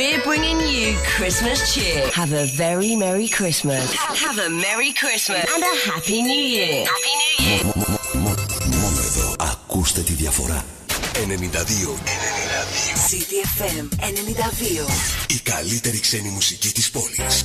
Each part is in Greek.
We're bringing you Christmas cheer. Have a very Merry Christmas. Have a Merry Christmas and a Happy New Year. Happy New Year. Μόνο εδώ ακούστε τη διαφορά. 92. 92. CDFM 92. Η καλύτερη ξένη μουσική της πόλης.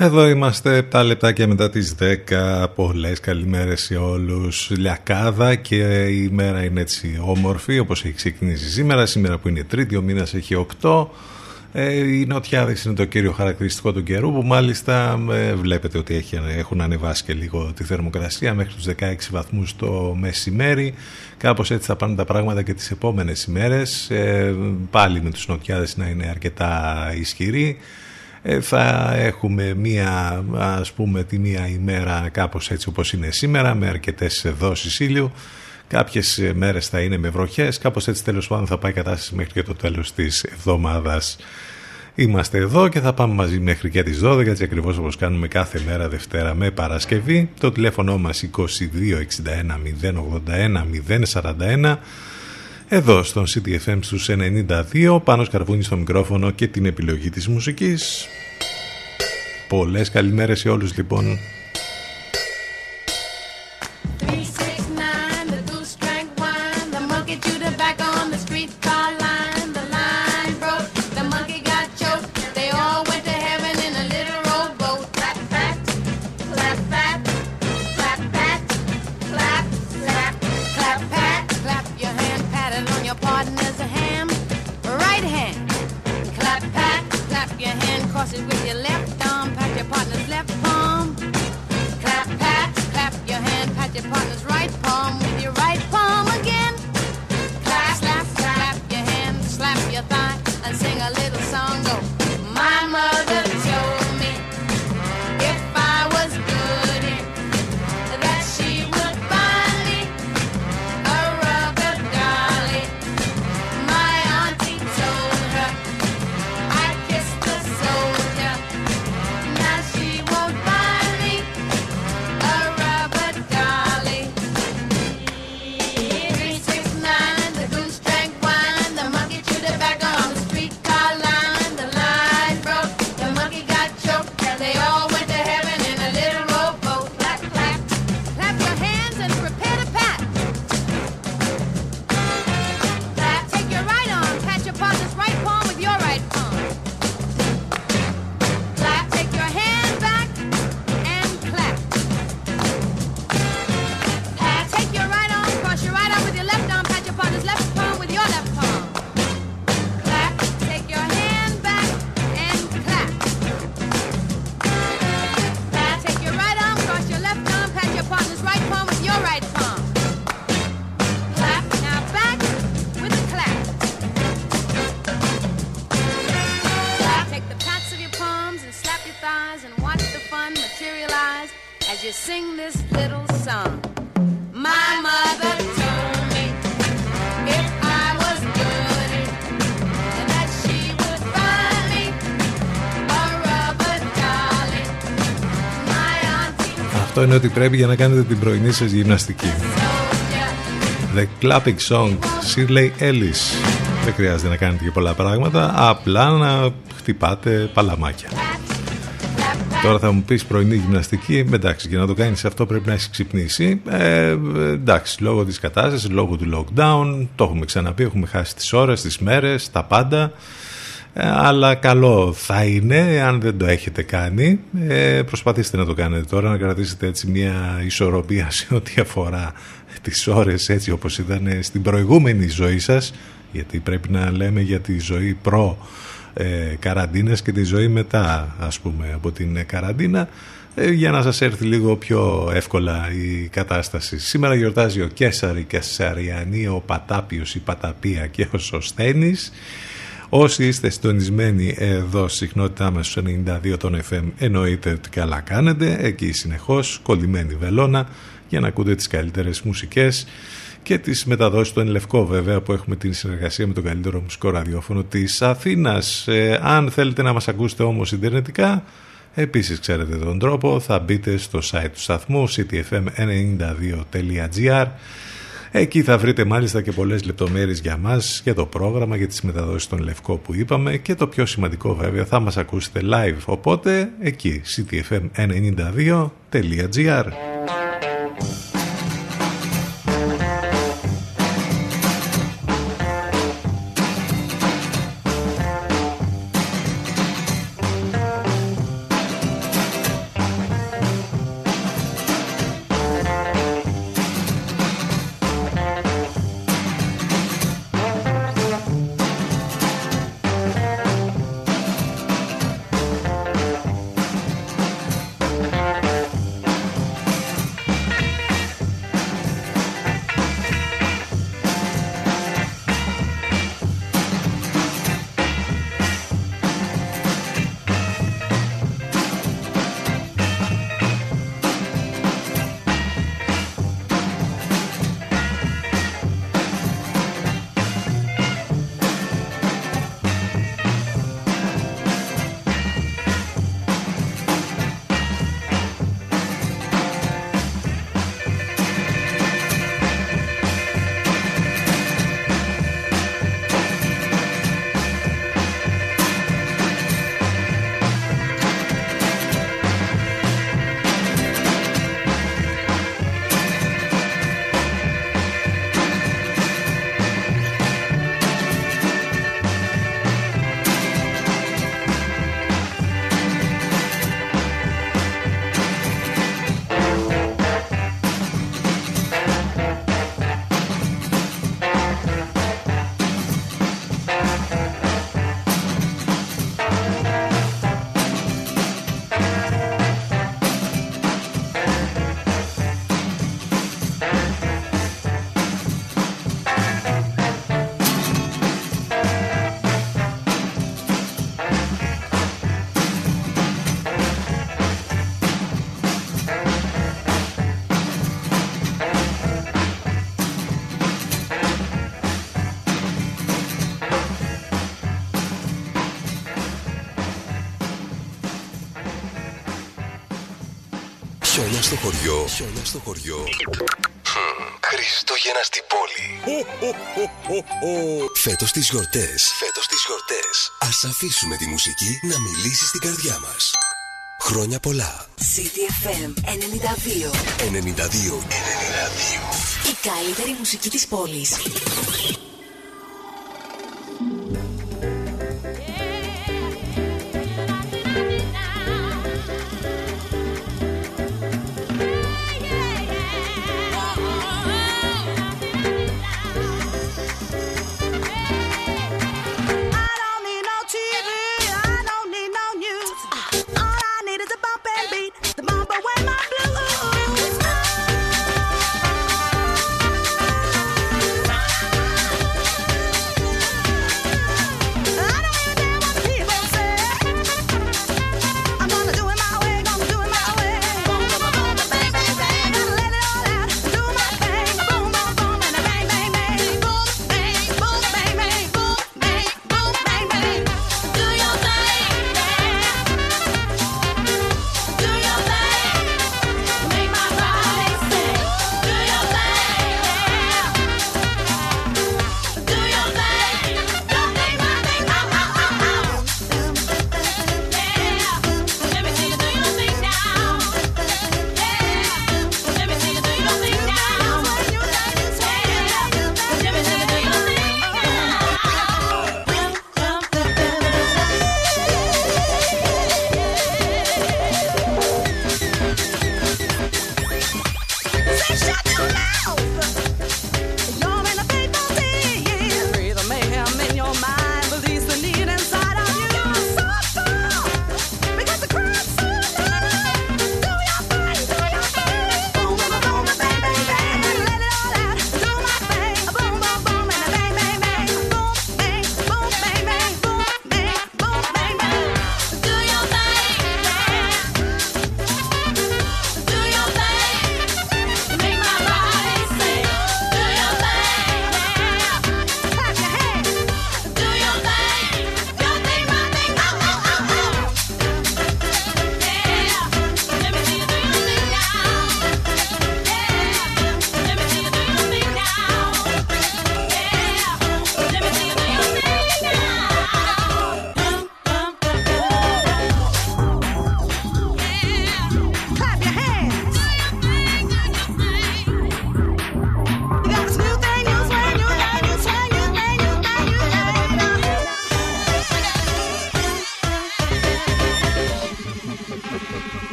Εδώ είμαστε 7 λεπτάκια μετά τις 10 Πολλές καλημέρες σε όλους. Λιακάδα και η μέρα είναι έτσι όμορφη Όπως έχει ξεκινήσει σήμερα. Σήμερα που είναι τρίτη ο μήνας έχει 8 ε, Οι νοτιάδες είναι το κύριο χαρακτηριστικό του καιρού Που μάλιστα ε, βλέπετε ότι έχει, έχουν ανεβάσει και λίγο τη θερμοκρασία Μέχρι τους 16 βαθμούς το μεσημέρι. Κάπως έτσι θα πάνε τα πράγματα και τις επόμενες ημέρες. Ε, Πάλι με τους νοτιάδες να είναι αρκετά ισχυροί. ε, θα έχουμε μία ας πούμε τη μία ημέρα κάπως έτσι όπως είναι σήμερα με αρκετές δόσεις ήλιου. Κάποιες ε, μέρες θα είναι με βροχές. Κάπως έτσι τέλος πάντων θα πάει η κατάσταση μέχρι και το τέλος της εβδομάδας. Είμαστε εδώ και θα πάμε μαζί μέχρι και τις 12 έτσι ακριβώς όπως κάνουμε κάθε μέρα Δευτέρα με Παρασκευή. Το τηλέφωνο μας 2261 081 041 εδώ στον CTFM στους 92 πάνω σκαρβούνι στο μικρόφωνο και την επιλογή της μουσικής. Πολλές καλημέρες σε όλους λοιπόν auntie Αυτό είναι ότι πρέπει για να κάνετε την πρωινή σας γυμναστική. told ya. The Clapping Song, Shirley Ellis. Δεν χρειάζεται να κάνετε και πολλά πράγματα, απλά να χτυπάτε παλαμάκια. Τώρα θα μου πεις πρωινή γυμναστική, εντάξει, για να το κάνεις αυτό πρέπει να έχεις ξυπνήσει. Ε, εντάξει, λόγω της κατάστασης, λόγω του lockdown, το έχουμε ξαναπεί, έχουμε χάσει τις ώρες, τις μέρες, τα πάντα. Ε, αλλά καλό θα είναι αν δεν το έχετε κάνει ε, προσπαθήστε να το κάνετε τώρα να κρατήσετε έτσι μια ισορροπία σε ό,τι αφορά τις ώρες έτσι όπως ήταν στην προηγούμενη ζωή σας γιατί πρέπει να λέμε για τη ζωή προ ε, καραντίνας και τη ζωή μετά ας πούμε από την καραντίνα ε, για να σας έρθει λίγο πιο εύκολα η κατάσταση. Σήμερα γιορτάζει ο Κέσαρη Κεσαριανή, ο Πατάπιος, η Παταπία και ο Σωστένης. Όσοι είστε συντονισμένοι εδώ στη συχνότητά μας στους 92 των FM εννοείται ότι καλά κάνετε. Εκεί συνεχώς κολλημένη βελόνα για να ακούτε τις καλύτερες μουσικές και τις μεταδόσεις του Ενλευκό βέβαια που έχουμε την συνεργασία με το καλύτερο μουσικό ραδιόφωνο της Αθήνας. Ε, αν θέλετε να μας ακούσετε όμως ιντερνετικά επίσης ξέρετε τον τρόπο θα μπείτε στο site του σταθμού ctfm92.gr Εκεί θα βρείτε μάλιστα και πολλές lεπτομέρειες για μας, για το πρόγραμμα, για τις μεταδόσεις των Λευκό που είπαμε και το πιο σημαντικό βέβαια θα μας ακούσετε live. Οπότε εκεί ctfm92.gr στο χωριό. Χριστούγεννα στην πόλη. Φέτος τις γιορτές. Φέτος τις γιορτές. Ας αφήσουμε τη μουσική να μιλήσει στην καρδιά μας. Χρόνια πολλά. CTFM 92. 92. 92. Η καλύτερη μουσική της πόλης.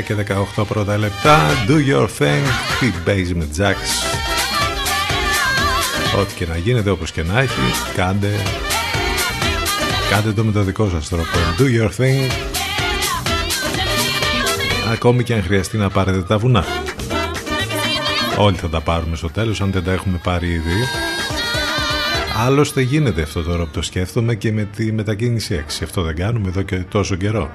10 και 18 πρώτα λεπτά. Do your thing. Big Basement Jacks. Ό,τι και να γίνεται, όπως και να έχει, κάντε. Κάντε το με το δικό σας τρόπο. Do your thing. Ακόμη και αν χρειαστεί να πάρετε τα βουνά. Όλοι θα τα πάρουμε στο τέλος, αν δεν τα έχουμε πάρει ήδη. Άλλωστε γίνεται αυτό τώρα που το σκέφτομαι και με τη μετακίνηση 6. Αυτό δεν κάνουμε εδώ και τόσο καιρό.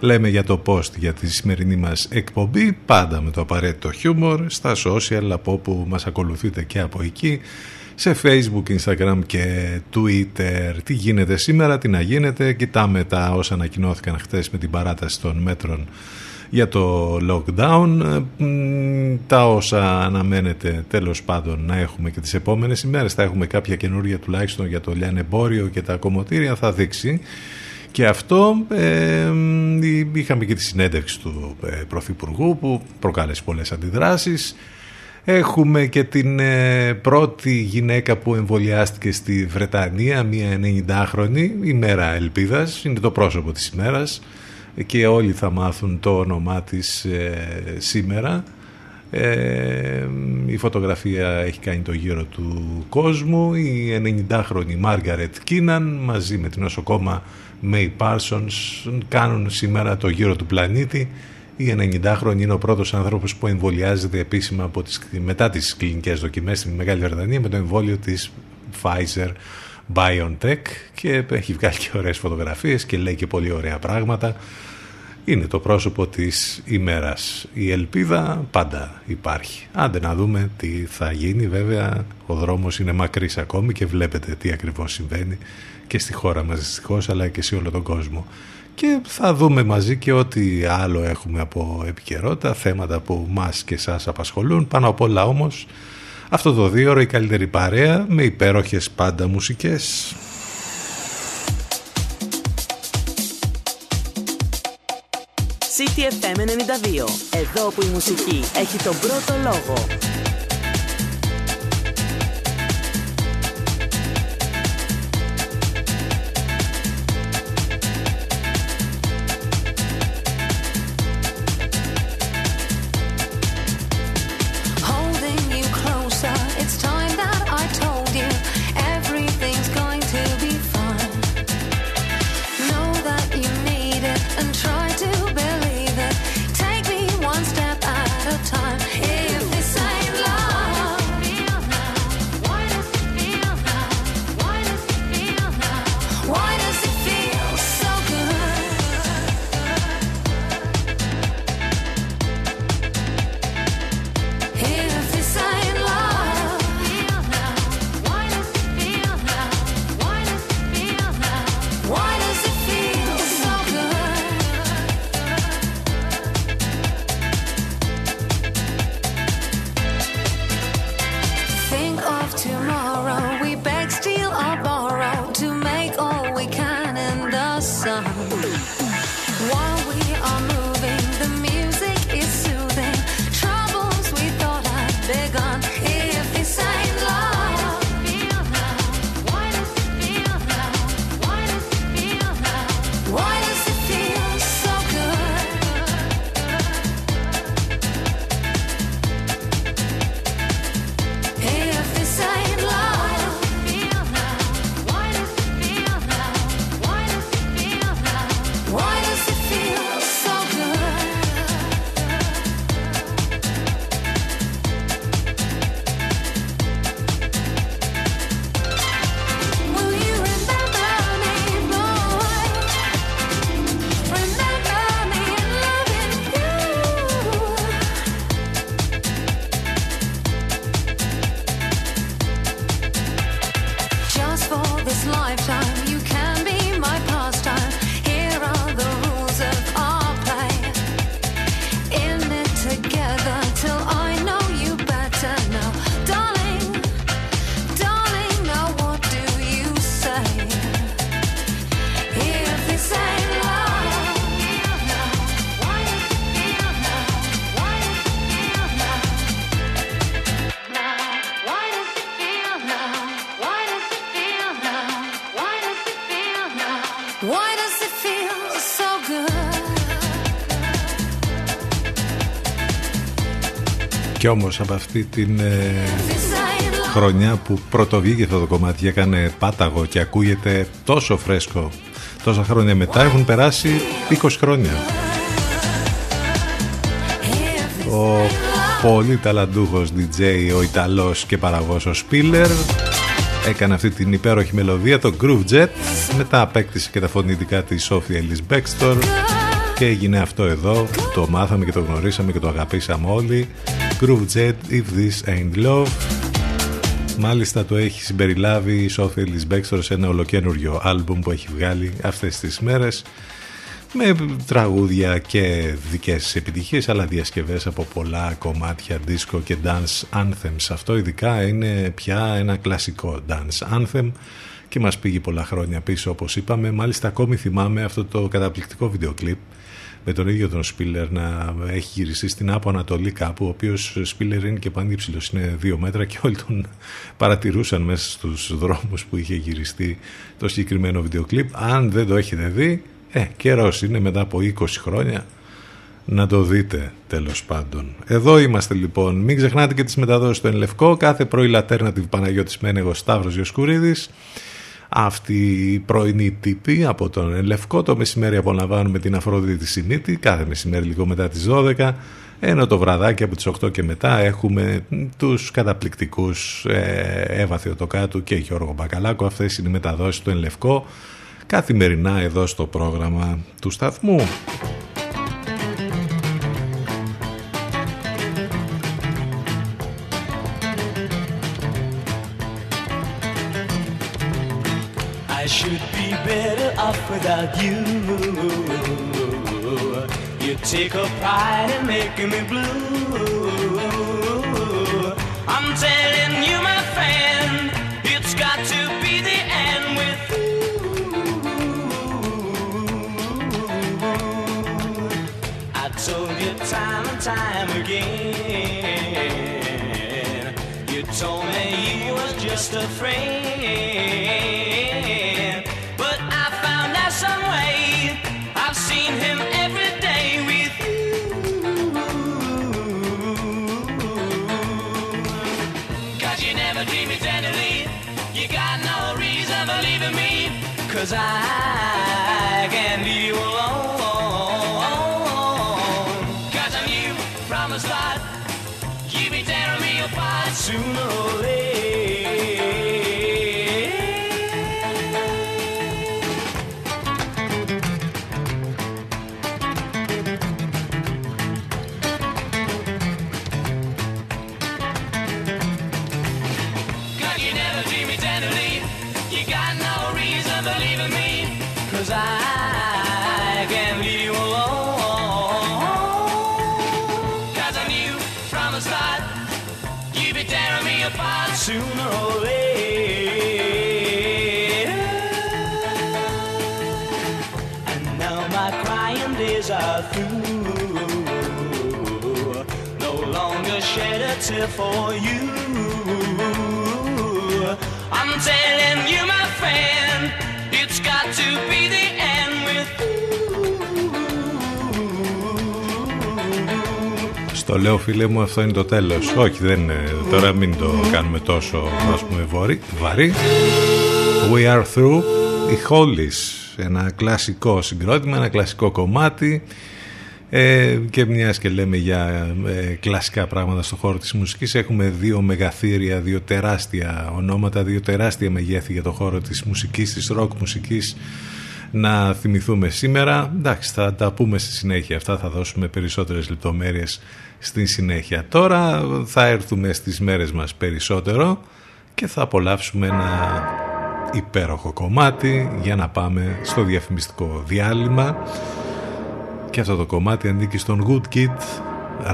Λέμε για το post για τη σημερινή μας εκπομπή, πάντα με το απαραίτητο χιούμορ, στα social από όπου μας ακολουθείτε και από εκεί, σε facebook, instagram και twitter. Τι γίνεται σήμερα, τι να γίνεται, κοιτάμε τα όσα ανακοινώθηκαν χθες με την παράταση των μέτρων για το lockdown τα όσα αναμένεται τέλος πάντων να έχουμε και τις επόμενες ημέρες θα έχουμε κάποια καινούργια τουλάχιστον για το λιανεμπόριο και τα κομμωτήρια θα δείξει και αυτό ε, είχαμε και τη συνέντευξη του ε, Πρωθυπουργού που προκάλεσε πολλές αντιδράσεις Έχουμε και την ε, πρώτη γυναίκα που εμβολιάστηκε στη Βρετανία, μια 90χρονη, ημέρα ελπίδας, είναι το πρόσωπο της ημέρας και όλοι θα μάθουν το όνομά της ε, σήμερα. Ε, η φωτογραφία έχει κάνει το γύρο του κόσμου. Η 90χρονη Μάργαρετ Κίναν μαζί με την νοσοκόμα Μέι Πάρσονς κάνουν σήμερα το γύρο του πλανήτη. Η 90χρονη είναι ο πρώτος άνθρωπος που εμβολιάζεται επίσημα από τις, μετά τις κλινικές δοκιμές στην Μεγάλη Βρετανία με το εμβόλιο της Pfizer BioNTech και έχει βγάλει και ωραίες φωτογραφίες και λέει και πολύ ωραία πράγματα είναι το πρόσωπο της ημέρας. Η ελπίδα πάντα υπάρχει. Άντε να δούμε τι θα γίνει. Βέβαια ο δρόμος είναι μακρύς ακόμη και βλέπετε τι ακριβώς συμβαίνει και στη χώρα μας δυστυχώς αλλά και σε όλο τον κόσμο. Και θα δούμε μαζί και ό,τι άλλο έχουμε από επικαιρότητα, θέματα που μας και σας απασχολούν. Πάνω απ' όλα όμως αυτό το δύο ώρο η καλύτερη παρέα με υπέροχες πάντα μουσικές. CTFM 92. Εδώ που η μουσική έχει τον πρώτο λόγο. Κι όμως από αυτή την ε, χρονιά που πρωτοβγήκε αυτό το κομμάτι και έκανε πάταγο και ακούγεται τόσο φρέσκο τόσα χρόνια μετά έχουν περάσει 20 χρόνια. Ο πολύ ταλαντούχος DJ, ο Ιταλός και παραγός ο Σπίλερ έκανε αυτή την υπέροχη μελωδία, το Groove Jet. Μετά απέκτησε και τα φωνητικά της Sophia Ellis Bextor και έγινε αυτό εδώ, το μάθαμε και το γνωρίσαμε και το αγαπήσαμε όλοι Groove Jet, If This Ain't Love Μάλιστα το έχει συμπεριλάβει η Sophie Ellis Bextor σε ένα ολοκένουργιο άλμπουμ που έχει βγάλει αυτές τις μέρες με τραγούδια και δικές επιτυχίες αλλά διασκευές από πολλά κομμάτια disco και dance anthems. Αυτό ειδικά είναι πια ένα κλασικό dance anthem και μας πήγε πολλά χρόνια πίσω όπως είπαμε. Μάλιστα ακόμη θυμάμαι αυτό το καταπληκτικό βίντεο κλιπ με τον ίδιο τον Σπίλερ να έχει γυριστεί στην Άπο Ανατολή κάπου, ο οποίος Σπίλερ είναι και πανύψηλο, είναι δύο μέτρα και όλοι τον παρατηρούσαν μέσα στους δρόμους που είχε γυριστεί το συγκεκριμένο βίντεο κλιπ. Αν δεν το έχετε δει, ε, καιρός είναι μετά από 20 χρόνια να το δείτε τέλος πάντων. Εδώ είμαστε λοιπόν. Μην ξεχνάτε και τις μεταδόσεις στο Ενλευκό. Κάθε πρωί Alternative Παναγιώτης Μένεγος Σταύρος Γιοσκουρίδης. Αυτή η πρωινή τύπη από τον Ελευκό. Το μεσημέρι απολαμβάνουμε την Αφροδίτη Συνήτη, κάθε μεσημέρι λίγο μετά τις 12. Ενώ το βραδάκι από τις 8 και μετά έχουμε τους καταπληκτικούς ε, Εύα Θεοτοκάτου και Γιώργο Μπακαλάκο. Αυτές είναι οι μεταδόσεις του Ελευκό καθημερινά εδώ στο πρόγραμμα του σταθμού. Should be better off without you. You take a pride in making me blue. I'm telling you, my friend, it's got to be the end with you. I told you time and time again. You told me you was just a friend. Cause I shed a tear for you. I'm telling you, my friend, it's got to be the end with Στο λέω φίλε μου αυτό είναι το τέλος. Όχι δεν είναι. Τώρα μην το κάνουμε τόσο ας πούμε βορεί, βαρύ. We are through. Οι Hollies. Ένα κλασικό συγκρότημα, ένα κλασικό κομμάτι. Ε, και μιας και λέμε για ε, κλασικά πράγματα στο χώρο της μουσικής έχουμε δύο μεγαθύρια, δύο τεράστια ονόματα, δύο τεράστια μεγέθη για το χώρο της μουσικής, της ροκ μουσικής να θυμηθούμε σήμερα. Εντάξει, θα τα πούμε στη συνέχεια αυτά, θα δώσουμε περισσότερες λεπτομέρειες στη συνέχεια. Τώρα θα έρθουμε στις μέρες μας περισσότερο και θα απολαύσουμε ένα υπέροχο κομμάτι για να πάμε στο διαφημιστικό διάλειμμα και αυτό το κομμάτι ανήκει στον Good Kid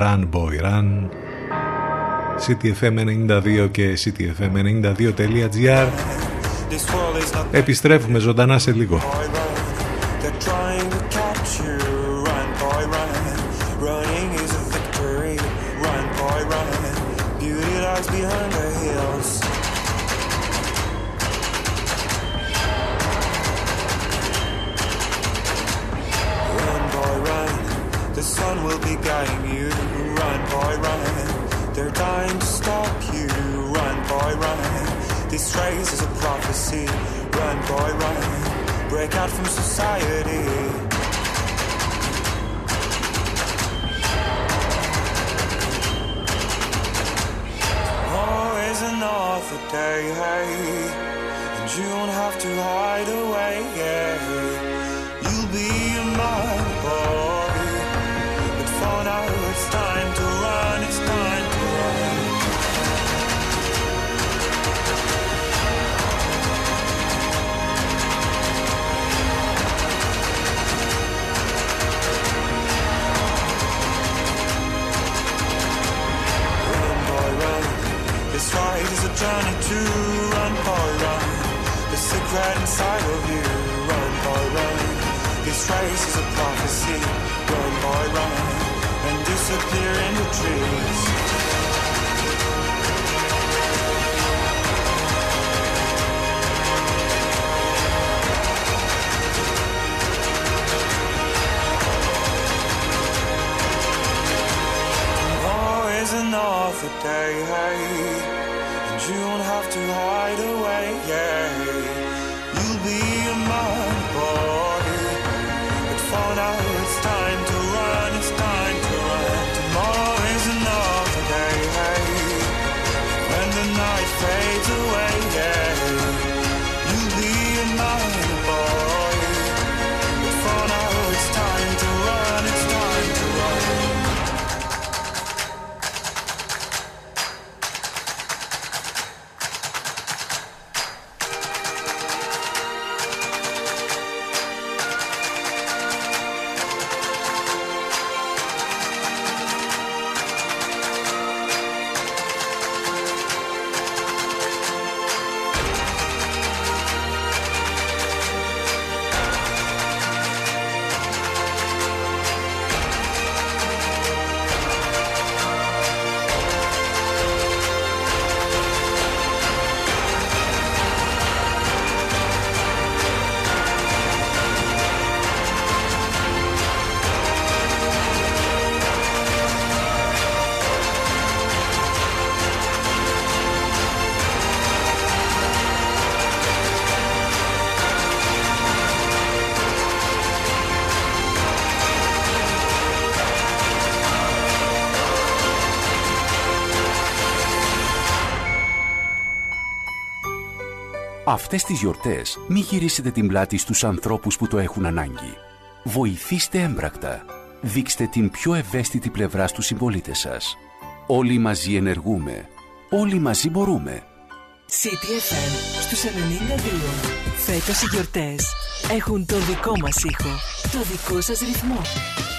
Run Boy Run CTFM92 και CTFM92.gr Επιστρέφουμε ζωντανά σε λίγο This race is a prophecy. Run, boy, run. Break out from society. Always another day, hey, and you won't have to hide away. Yeah. You'll be a man, boy, but for now Ride is a journey to run, boy, run. The secret inside of you. Run, boy, run. This race is a prophecy. Run, boy, run. And disappear in the trees. Another day, you won't have to hide away, yeah. You'll be a man, boy, but for now Αυτές τις γιορτές μη γυρίσετε την πλάτη στους ανθρώπους που το έχουν ανάγκη. Βοηθήστε έμπρακτα. Δείξτε την πιο ευαίσθητη πλευρά στους συμπολίτες σας. Όλοι μαζί ενεργούμε. Όλοι μαζί μπορούμε. CTFM στους 92. Φέτος οι γιορτές έχουν το δικό μας ήχο, το δικό σας ρυθμό.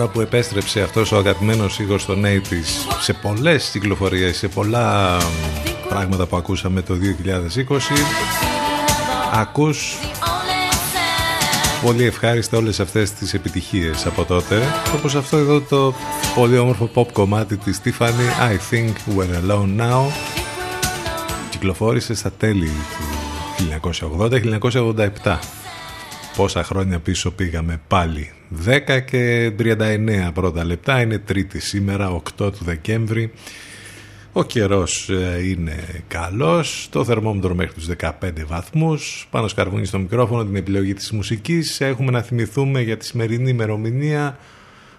Τώρα που επέστρεψε αυτός ο αγαπημένος ήχος στο 80's σε πολλές κυκλοφορίες, σε πολλά πράγματα που ακούσαμε το 2020 ακούς πολύ ευχάριστα όλες αυτές τις επιτυχίες από τότε όπως αυτό εδώ το πολύ όμορφο pop κομμάτι της Tiffany I think we're alone now κυκλοφόρησε στα τέλη του 1980-1987 πόσα χρόνια πίσω πήγαμε πάλι 10 και 39 πρώτα λεπτά. Είναι τρίτη σήμερα 8 του Δεκέμβρη. Ο καιρός ε, είναι καλός, το θερμόμετρο μέχρι τους 15 βαθμούς, πάνω σκαρβούνι στο μικρόφωνο την επιλογή της μουσικής. Έχουμε να θυμηθούμε για τη σημερινή ημερομηνία.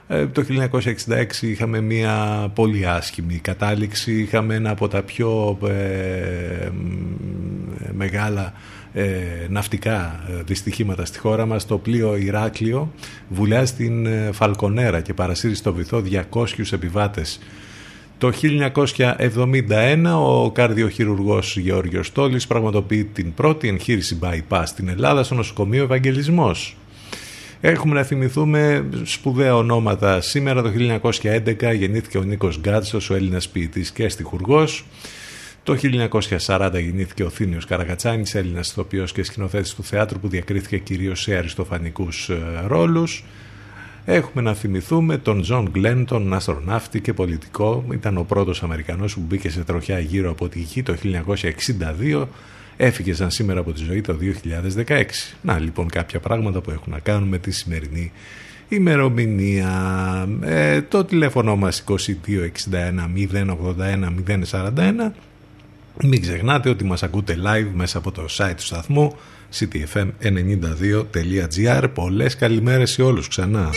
Ε, το 1966 είχαμε μια πολύ άσχημη κατάληξη, είχαμε ένα από τα πιο ε, μεγάλα ε, ναυτικά δυστυχήματα στη χώρα μας, το πλοίο Ηράκλειο βουλιά στην Φαλκονέρα και παρασύρει στο βυθό 200 επιβάτες το 1971 ο καρδιοχειρουργός Γεώργιος Στόλης πραγματοποιεί την πρώτη εγχείρηση bypass στην Ελλάδα στο νοσοκομείο Ευαγγελισμός. Έχουμε να θυμηθούμε σπουδαία ονόματα. Σήμερα το 1911 γεννήθηκε ο Νίκος Γκάτσος, ο Έλληνας ποιητής και στιχουργός. Το 1940 γεννήθηκε ο Θύμιος Καρακατσάνης, Έλληνας ηθοποιός και σκηνοθέτης του θεάτρου που διακρίθηκε κυρίως σε αριστοφανικούς ε, ρόλους. Έχουμε να θυμηθούμε τον Τζον Γκλέν, τον αστροναύτη και πολιτικό. Ήταν ο πρώτος Αμερικανός που μπήκε σε τροχιά γύρω από τη γη το 1962. Έφυγε σαν σήμερα από τη ζωή το 2016. Να λοιπόν κάποια πράγματα που έχουν να κάνουν με τη σημερινή ημερομηνία. Ε, το τηλέφωνο μας 2261 081 041. Μην ξεχνάτε ότι μας ακούτε live μέσα από το site του σταθμού ctfm92.gr Πολλές καλημέρες σε όλους ξανά.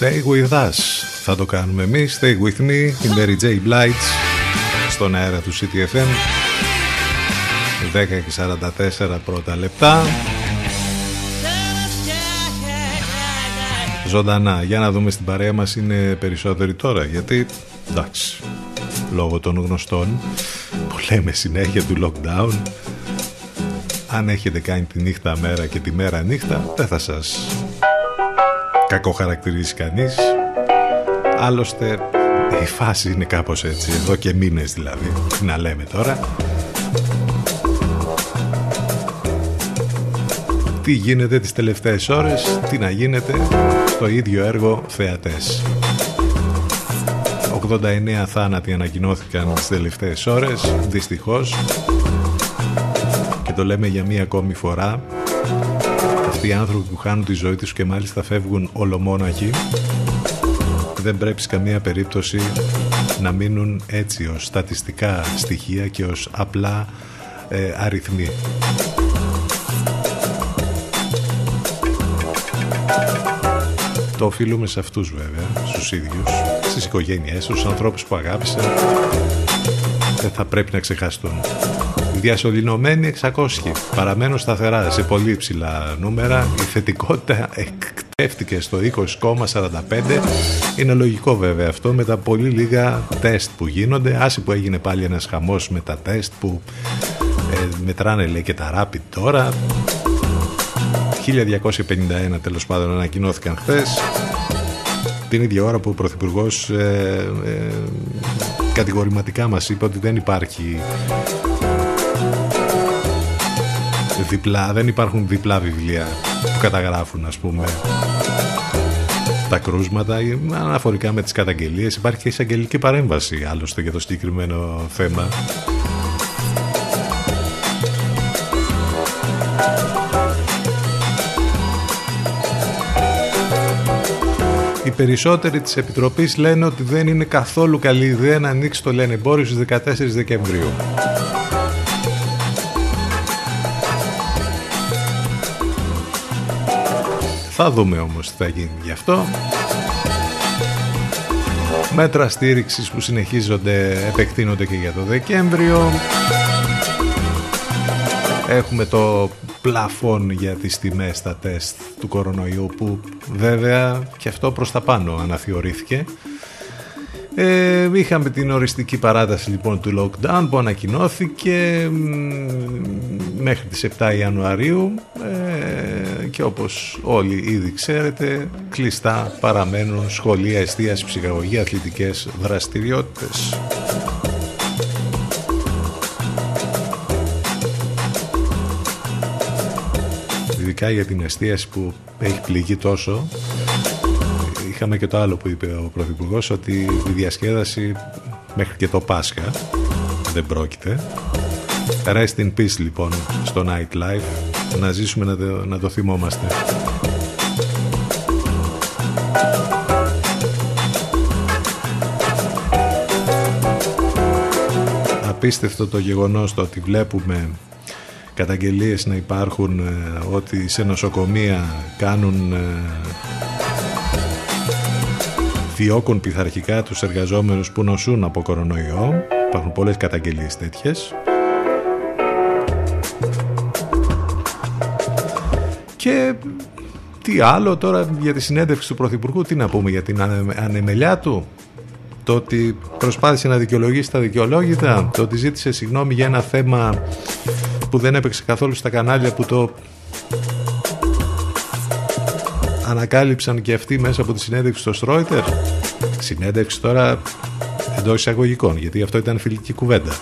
Stay with us. Θα το κάνουμε εμείς. Stay with me. Η Mary J. Blight στον αέρα του CTFM. 10 και 44 πρώτα λεπτά. Ζωντανά. Για να δούμε στην παρέα μας είναι περισσότεροι τώρα. Γιατί, εντάξει, λόγω των γνωστών που λέμε συνέχεια του lockdown αν έχετε κάνει τη νύχτα μέρα και τη μέρα νύχτα δεν θα σας κακοχαρακτηρίσει κανείς. Άλλωστε η φάση είναι κάπως έτσι εδώ και μήνες δηλαδή τι να λέμε τώρα. Τι γίνεται τις τελευταίες ώρες τι να γίνεται στο ίδιο έργο θεατές. 89 θάνατοι ανακοινώθηκαν τις τελευταίες ώρες δυστυχώς. Και το λέμε για μία ακόμη φορά αυτοί οι άνθρωποι που χάνουν τη ζωή τους και μάλιστα φεύγουν ολομόναχοι δεν πρέπει σε καμία περίπτωση να μείνουν έτσι ως στατιστικά στοιχεία και ως απλά ε, αριθμοί. Το οφείλουμε σε αυτούς βέβαια, στους ίδιους, στις οικογένειές τους, στους ανθρώπους που αγάπησαν. Δεν θα πρέπει να ξεχαστούν. Οι διασωληνωμένοι 600 παραμένουν σταθερά σε πολύ υψηλά νούμερα. Η θετικότητα εκτεύτηκε στο 20,45. Είναι λογικό βέβαια αυτό με τα πολύ λίγα τεστ που γίνονται. Άση που έγινε πάλι ένας χαμός με τα τεστ που ε, μετράνε λέει και τα rapid τώρα. 1251 τέλος πάντων ανακοινώθηκαν χθες την ίδια ώρα που ο Πρωθυπουργός ε, ε, κατηγορηματικά μας είπε ότι δεν υπάρχει διπλά, δεν υπάρχουν διπλά βιβλία που καταγράφουν ας πούμε τα κρούσματα αναφορικά με τις καταγγελίες υπάρχει και εισαγγελική παρέμβαση άλλωστε για το συγκεκριμένο θέμα Οι περισσότεροι της Επιτροπής λένε ότι δεν είναι καθόλου καλή ιδέα να ανοίξει το λένε εμπόριο στις 14 Δεκεμβρίου. Θα δούμε όμως τι θα γίνει γι' αυτό. Μέτρα στήριξης που συνεχίζονται, επεκτείνονται και για το Δεκέμβριο. Έχουμε το πλαφόν για τις τιμές στα τεστ του κορονοϊού που βέβαια και αυτό προς τα πάνω αναθεωρήθηκε. Ε, είχαμε την οριστική παράταση λοιπόν του lockdown που ανακοινώθηκε μέχρι τις 7 Ιανουαρίου ε, και όπως όλοι ήδη ξέρετε κλειστά παραμένουν σχολεία, εστίαση, ψυχαγωγία, αθλητικές δραστηριότητες. ειδικά για την εστίαση που έχει πληγεί τόσο είχαμε και το άλλο που είπε ο Πρωθυπουργός ότι η διασκέδαση μέχρι και το Πάσχα δεν πρόκειται Rest in peace λοιπόν στο Nightlife να ζήσουμε να το, να το θυμόμαστε. Απίστευτο το γεγονός το ότι βλέπουμε καταγγελίες να υπάρχουν ε, ότι σε νοσοκομεία κάνουν ε, διώκουν πειθαρχικά τους εργαζόμενους που νοσούν από κορονοϊό. Υπάρχουν πολλές καταγγελίες τέτοιες και τι άλλο τώρα για τη συνέντευξη του Πρωθυπουργού τι να πούμε για την ανεμελιά του; Το ότι προσπάθησε να δικαιολογήσει τα δικαιολόγητα το ότι ζήτησε συγγνώμη για ένα θέμα που δεν έπαιξε καθόλου στα κανάλια που το ανακάλυψαν και αυτοί μέσα από τη συνέντευξη στο Στρόιτερ. Συνέντευξη τώρα εντός εισαγωγικών γιατί αυτό ήταν φιλική κουβέντα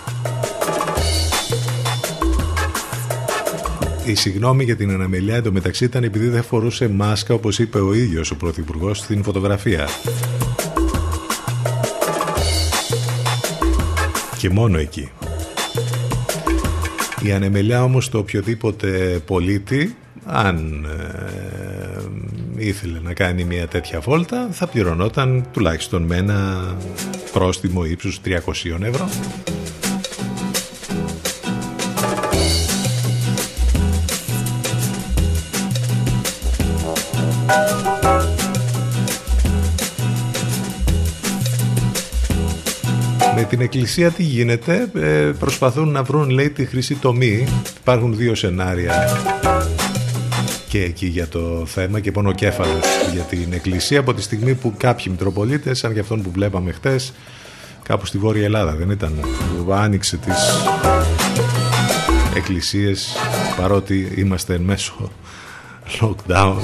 η συγγνώμη για την αναμελιά εντωμεταξύ ήταν επειδή δεν φορούσε μάσκα όπως είπε ο ίδιος ο Πρωθυπουργός στην φωτογραφία και μόνο εκεί η ανεμελιά όμως το οποιοδήποτε πολίτη αν ε, ήθελε να κάνει μια τέτοια βόλτα θα πληρωνόταν τουλάχιστον με ένα πρόστιμο ύψους 300 ευρώ. Την εκκλησία τι γίνεται, ε, προσπαθούν να βρουν λέει τη χρυσή τομή. Υπάρχουν δύο σενάρια και εκεί για το θέμα και πονοκέφαλος για την εκκλησία από τη στιγμή που κάποιοι Μητροπολίτες, σαν και αυτόν που βλέπαμε χτες, κάπου στη Βόρεια Ελλάδα δεν ήταν, που άνοιξε τις εκκλησίες παρότι είμαστε εν μέσω lockdown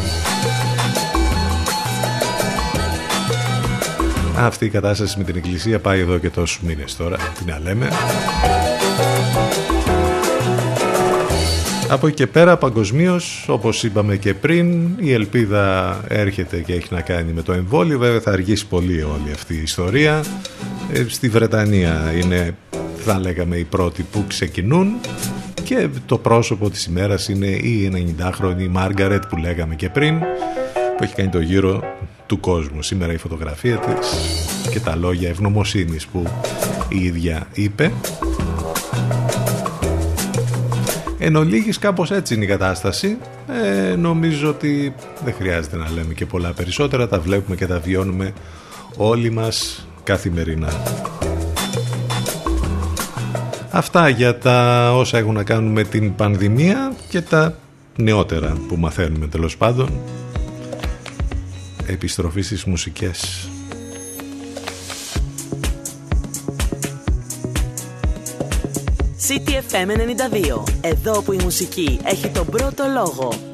Αυτή η κατάσταση με την εκκλησία πάει εδώ και τόσους μήνες τώρα, τι να λέμε. Από εκεί και πέρα παγκοσμίως, όπως είπαμε και πριν, η ελπίδα έρχεται και έχει να κάνει με το εμβόλιο. Βέβαια θα αργήσει πολύ όλη αυτή η ιστορία. Ε, στη Βρετανία είναι, θα λέγαμε, οι πρώτοι που ξεκινούν και το πρόσωπο της ημέρας είναι η 90χρονη Μάργαρετ που λέγαμε και πριν που έχει κάνει το γύρο του κόσμου. Σήμερα η φωτογραφία της και τα λόγια ευγνωμοσύνης που η ίδια είπε. Εν ολίγης κάπως έτσι είναι η κατάσταση. Ε, νομίζω ότι δεν χρειάζεται να λέμε και πολλά περισσότερα. Τα βλέπουμε και τα βιώνουμε όλοι μας καθημερινά. Αυτά για τα όσα έχουν να κάνουν με την πανδημία και τα νεότερα που μαθαίνουμε τέλος πάντων επιστροφή στις μουσικές. CTFM 92. Εδώ που η μουσική έχει τον πρώτο λόγο.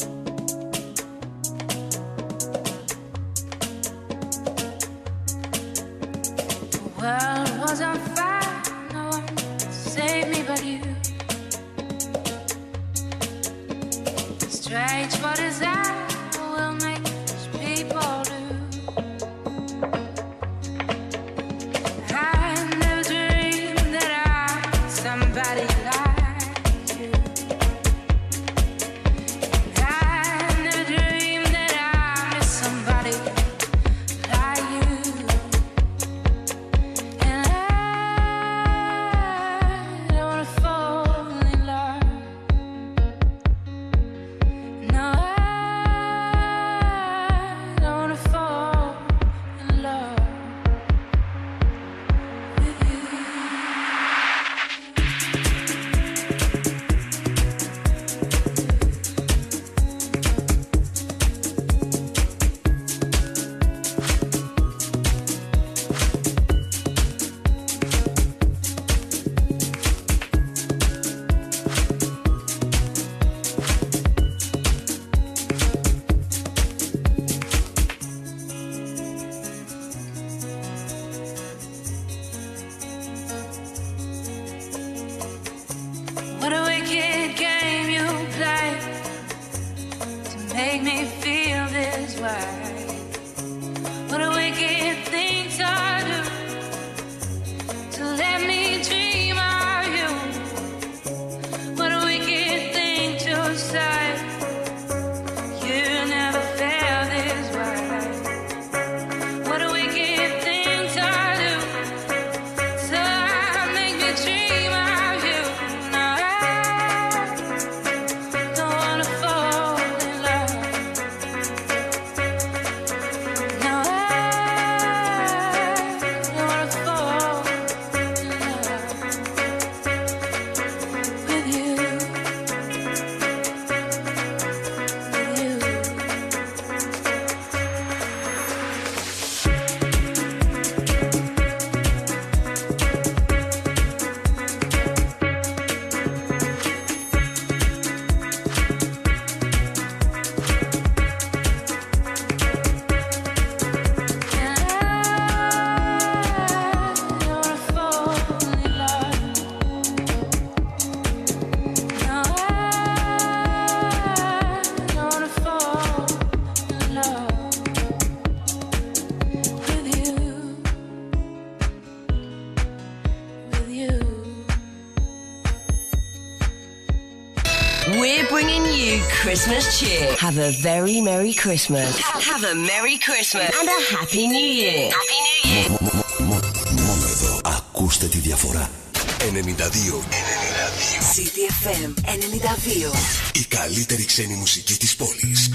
Have a very Merry Christmas. Ha- Have a Merry Christmas and a Happy New Year. Happy New Year. Μόνο εδώ ακούστε τη διαφορά. 92. 92. CTFM 92. Η καλύτερη ξένη μουσική της πόλης.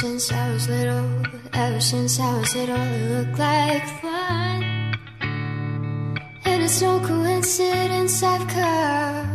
Since I was little, ever since I was little, it looked like fun. And it's no coincidence I've come.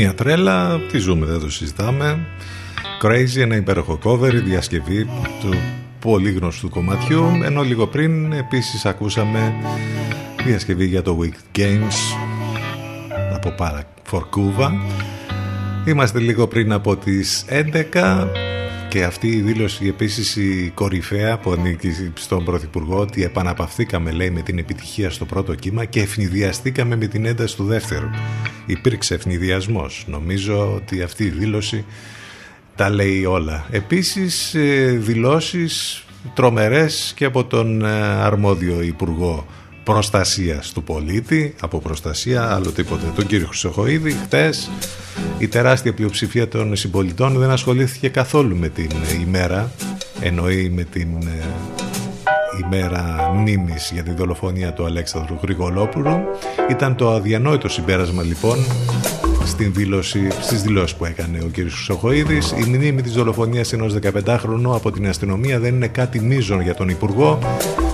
Μια τρέλα, τη ζούμε, δεν το συζητάμε. Crazy, ένα υπέροχο cover, η διασκευή του πολύ γνωστού κομματιού. Ενώ λίγο πριν επίσης ακούσαμε διασκευή για το Wicked Games από Para for Cuba. Είμαστε λίγο πριν από τις 11 και αυτή η δήλωση επίσης η κορυφαία που ανήκει στον Πρωθυπουργό ότι επαναπαυθήκαμε λέει με την επιτυχία στο πρώτο κύμα και ευνηδιαστήκαμε με την ένταση του δεύτερου. Υπήρξε ευνηδιασμός. Νομίζω ότι αυτή η δήλωση τα λέει όλα. Επίσης ε, δηλώσεις τρομερές και από τον ε, αρμόδιο Υπουργό Προστασίας του Πολίτη, από προστασία, άλλο τίποτε, τον κύριο Χρυσοχοίδη. Χτες η τεράστια πλειοψηφία των συμπολιτών δεν ασχολήθηκε καθόλου με την ημέρα, εννοεί με την ε, ημέρα μνήμης για τη δολοφονία του Αλέξανδρου Γρηγολόπουλου. Ήταν το αδιανόητο συμπέρασμα λοιπόν στην δήλωση, στις δηλώσεις που έκανε ο κ. Χρυσοχοίδης. Η μνήμη της δολοφονίας ενός 15χρονου από την αστυνομία δεν είναι κάτι μείζον για τον Υπουργό.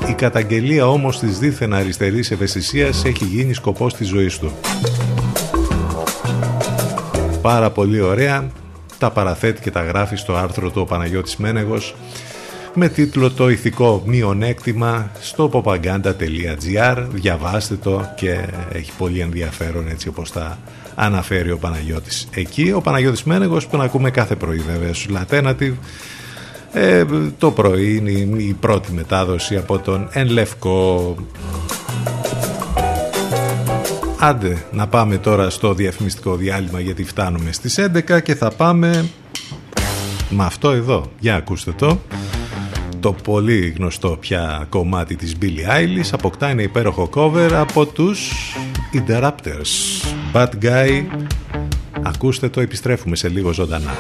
Η καταγγελία όμως της δίθεν αριστερής ευαισθησίας έχει γίνει σκοπός της ζωής του. Πάρα πολύ ωραία. Τα παραθέτει και τα γράφει στο άρθρο του ο Παναγιώτης Μένεγος με τίτλο «Το ηθικό μειονέκτημα» στο popaganda.gr Διαβάστε το και έχει πολύ ενδιαφέρον έτσι όπως τα αναφέρει ο Παναγιώτης. Εκεί ο Παναγιώτης Μένεγος που να ακούμε κάθε πρωί βέβαια στους Latenative ε, το πρωί είναι η πρώτη μετάδοση από τον Εν Λευκό. Άντε να πάμε τώρα στο διαφημιστικό διάλειμμα γιατί φτάνουμε στις 11 και θα πάμε με αυτό εδώ. Για ακούστε το. Το πολύ γνωστό πια κομμάτι της Billie Eilish αποκτά ένα υπέροχο cover από τους Interrupters. Bad Guy. Ακούστε το, επιστρέφουμε σε λίγο ζωντανά.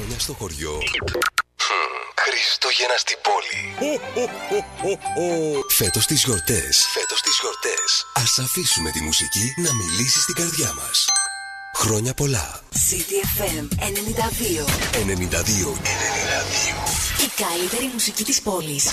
Χριστό στο χωριό. Στην πόλη. Φέτος τις γιορτές. Φέτος τις γιορτές. Ας αφήσουμε τη μουσική να μιλήσει στην καρδιά μας. Χρόνια πολλά. CTFM 92. 92. 92. Η καλύτερη μουσική της πόλης.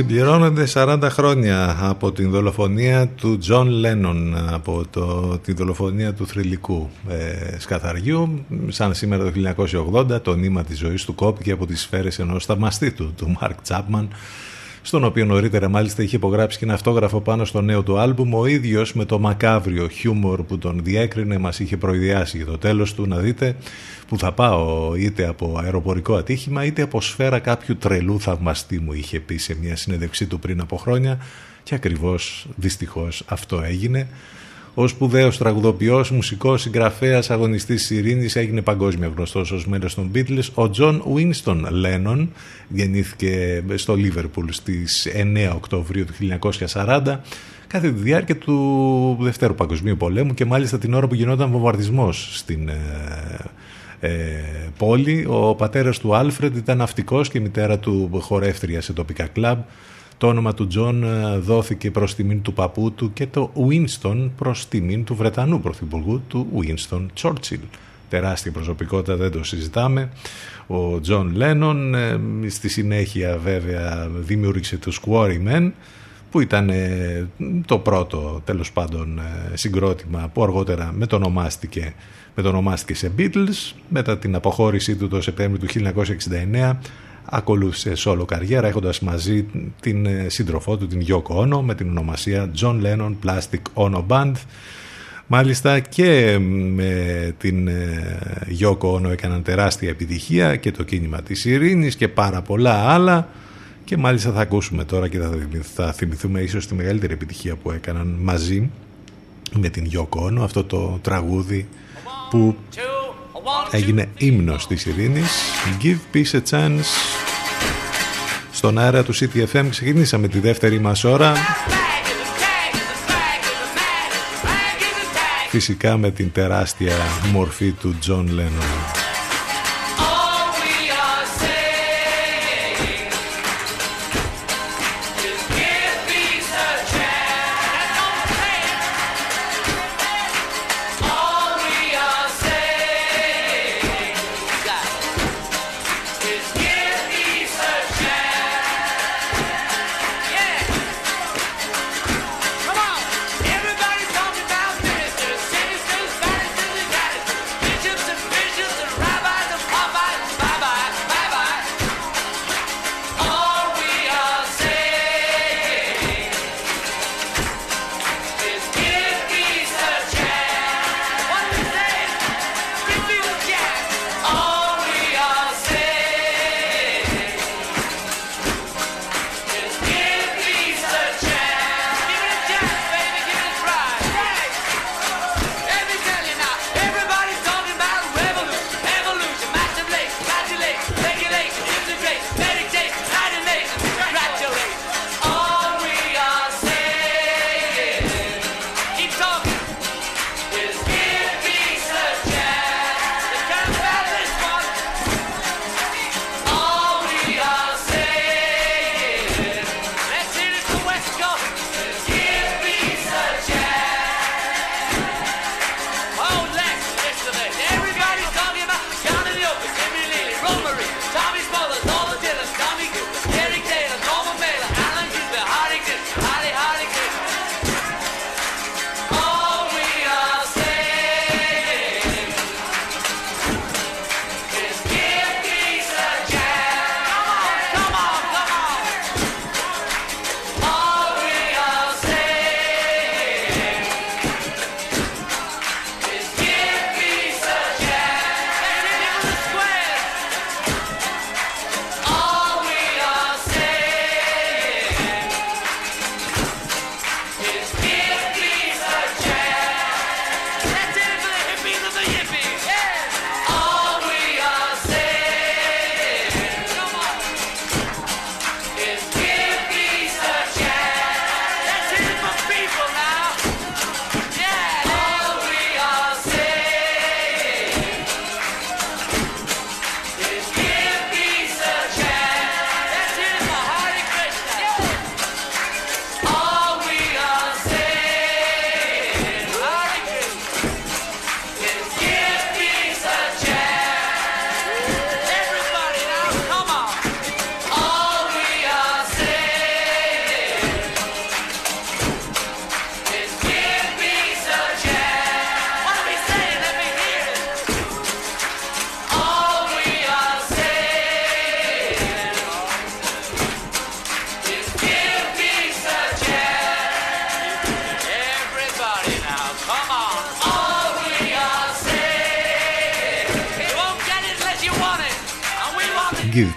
Συμπληρώνονται 40 χρόνια από την δολοφονία του Τζον Λένον, από το, τη δολοφονία του θρυλικού ε, σκαθαριού. Σαν σήμερα το 1980 το νήμα της ζωής του κόπηκε από τις σφαίρες ενός θαυμαστή του, του Μαρκ Τσάπμαν, στον οποίο νωρίτερα μάλιστα είχε υπογράψει και ένα αυτόγραφο πάνω στο νέο του άλμπουμ. Ο ίδιος με το μακάβριο χιούμορ που τον διέκρινε μας είχε προϊδεάσει για το τέλος του να δείτε που θα πάω είτε από αεροπορικό ατύχημα είτε από σφαίρα κάποιου τρελού θαυμαστή μου είχε πει σε μια συνέντευξή του πριν από χρόνια και ακριβώς δυστυχώς αυτό έγινε. Ο σπουδαίος τραγουδοποιός, μουσικός, συγγραφέας, αγωνιστής της ειρήνης έγινε παγκόσμια γνωστός ως μέλος των Beatles. Ο Τζον Winston Lennon γεννήθηκε στο Λίβερπουλ στις 9 Οκτωβρίου του 1940 κατά τη διάρκεια του Δευτέρου Παγκοσμίου Πολέμου και μάλιστα την ώρα που γινόταν βομβαρδισμός στην ε, ε, πόλη. Ο πατέρας του Άλφρεντ ήταν ναυτικός και η μητέρα του χορεύτρια σε τοπικά κλαμπ. Το όνομα του Τζον ε, δόθηκε προς τιμήν του παππού του και το Winston προς τιμήν του Βρετανού πρωθυπουργού του Winston Churchill. Τεράστια προσωπικότητα, δεν το συζητάμε. Ο Τζον Λένον ε, στη συνέχεια βέβαια δημιούργησε τους Quarrymen που ήταν ε, το πρώτο τέλος πάντων ε, συγκρότημα που αργότερα μετονομάστηκε, μετονομάστηκε σε Beatles μετά την αποχώρησή του το Σεπτέμβριο του 1969 ακολούθησε σόλο καριέρα έχοντας μαζί την ε, σύντροφό του την Yoko Ono με την ονομασία John Lennon Plastic Ono Band. Μάλιστα και με την Yoko Ono έκαναν τεράστια επιτυχία και το κίνημα της ειρήνης και πάρα πολλά άλλα. Και μάλιστα θα ακούσουμε τώρα και θα, θα θυμηθούμε ίσως τη μεγαλύτερη επιτυχία που έκαναν μαζί με την Yoko Ono αυτό το τραγούδι που έγινε ύμνος της ειρήνης. Give Peace a Chance. Στον αέρα του CTFM ξεκινήσαμε τη δεύτερη μας ώρα. Φυσικά με την τεράστια μορφή του John Lennon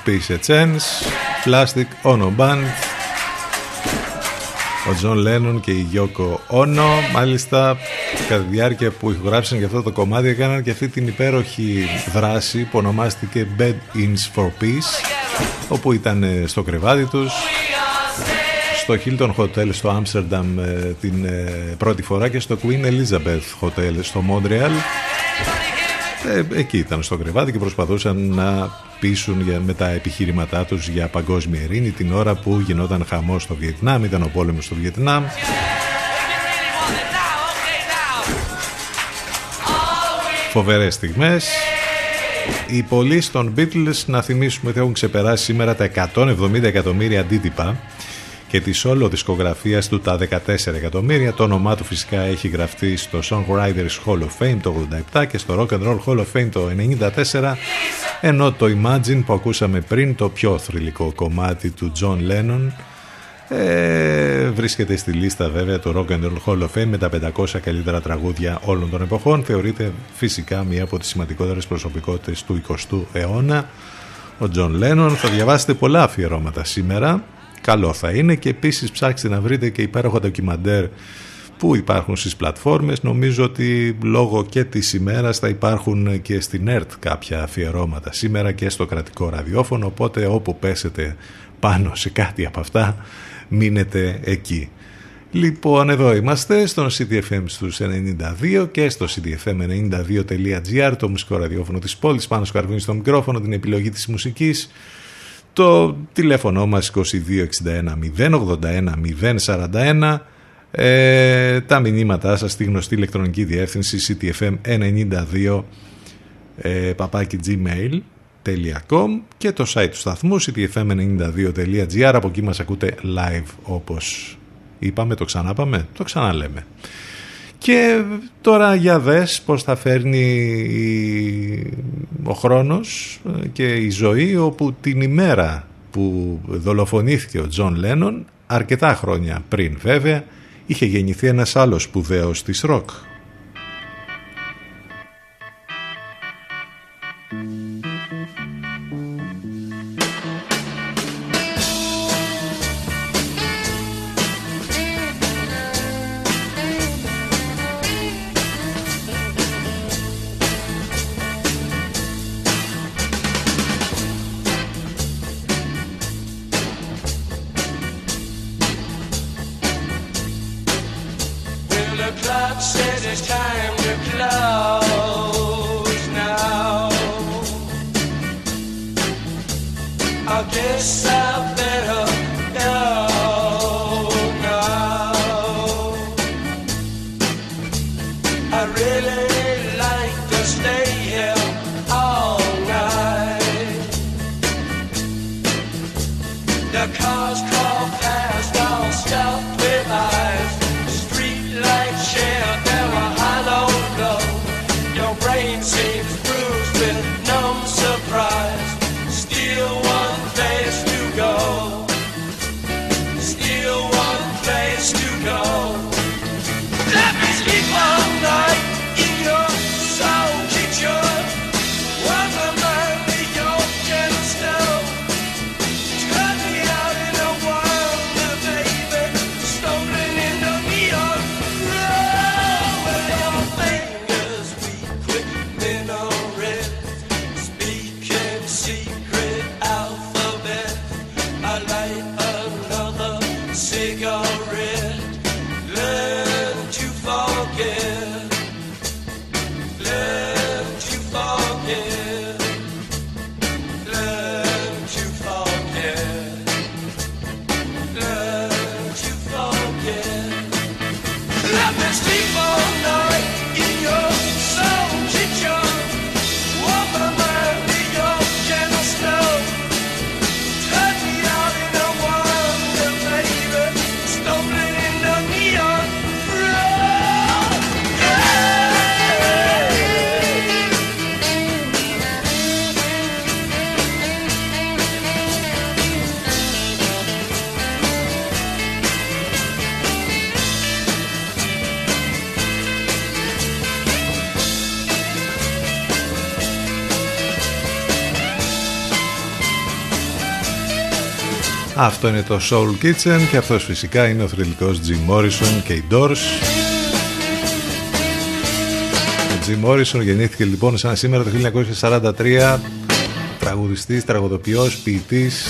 Peace a Chance, Plastic Ono Band, ο Τζον Λένον και η Γιώκο Όνο. Μάλιστα, κατά τη διάρκεια που ηχογράφησαν για αυτό το κομμάτι, έκαναν και αυτή την υπέροχη δράση που ονομάστηκε Bed Ins for Peace, όπου ήταν ε, στο κρεβάτι τους, στο Hilton Hotel στο Άμστερνταμ ε, την ε, πρώτη φορά και στο Queen Elizabeth Hotel στο Montreal. Ε, εκεί ήταν στο κρεβάτι και προσπαθούσαν να πείσουν για, με τα επιχειρηματά τους για παγκόσμια ειρήνη την ώρα που γινόταν χαμός στο Βιετνάμ, ήταν ο πόλεμος στο Βιετνάμ. Φοβερές στιγμές. Οι πωλήσει των Beatles, να θυμίσουμε ότι έχουν ξεπεράσει σήμερα τα 170 εκατομμύρια αντίτυπα και τη όλο δισκογραφίας του τα 14 εκατομμύρια. Το όνομά του φυσικά έχει γραφτεί στο Songwriters Hall of Fame το 87 και στο Rock and Roll Hall of Fame το 94 ενώ το Imagine που ακούσαμε πριν το πιο θρηλυκό κομμάτι του John Lennon ε, βρίσκεται στη λίστα βέβαια το Rock and Roll Hall of Fame με τα 500 καλύτερα τραγούδια όλων των εποχών. Θεωρείται φυσικά μία από τις σημαντικότερες προσωπικότητες του 20ου αιώνα. Ο John Lennon θα διαβάσετε πολλά αφιερώματα σήμερα. Καλό θα είναι. Και επίσης ψάξτε να βρείτε και υπέροχα ντοκιμαντέρ που υπάρχουν στις πλατφόρμες. Νομίζω ότι λόγω και της ημέρας θα υπάρχουν και στην ΕΡΤ κάποια αφιερώματα σήμερα και στο κρατικό ραδιόφωνο. Οπότε όπου πέσετε πάνω σε κάτι από αυτά μείνετε εκεί. Λοιπόν, εδώ είμαστε στον CDFM στους 92 και στο cdfm92.gr το μουσικό ραδιόφωνο της πόλης. Πάνω σκαρβούνι στο μικρόφωνο την επιλογή της μουσικής. Το τηλέφωνο μας 2261 081 041 ε, τα μηνύματά σας στη γνωστή ηλεκτρονική διεύθυνση ctfm92 ε, gmail.com και το site του σταθμού ctfm92.gr από εκεί μας ακούτε live όπως είπαμε, το ξανάπαμε, το ξαναλέμε. Και τώρα για δες πώς θα φέρνει ο χρόνος και η ζωή όπου την ημέρα που δολοφονήθηκε ο Τζον Λένον αρκετά χρόνια πριν βέβαια είχε γεννηθεί ένας άλλος σπουδαίος της ροκ Αυτό είναι το Soul Kitchen και αυτός φυσικά είναι ο θρηλυκός Jim Morrison και οι Doors. Ο Jim Morrison γεννήθηκε λοιπόν σαν σήμερα το 1943 τραγουδιστής, τραγουδοποιός, ποιητής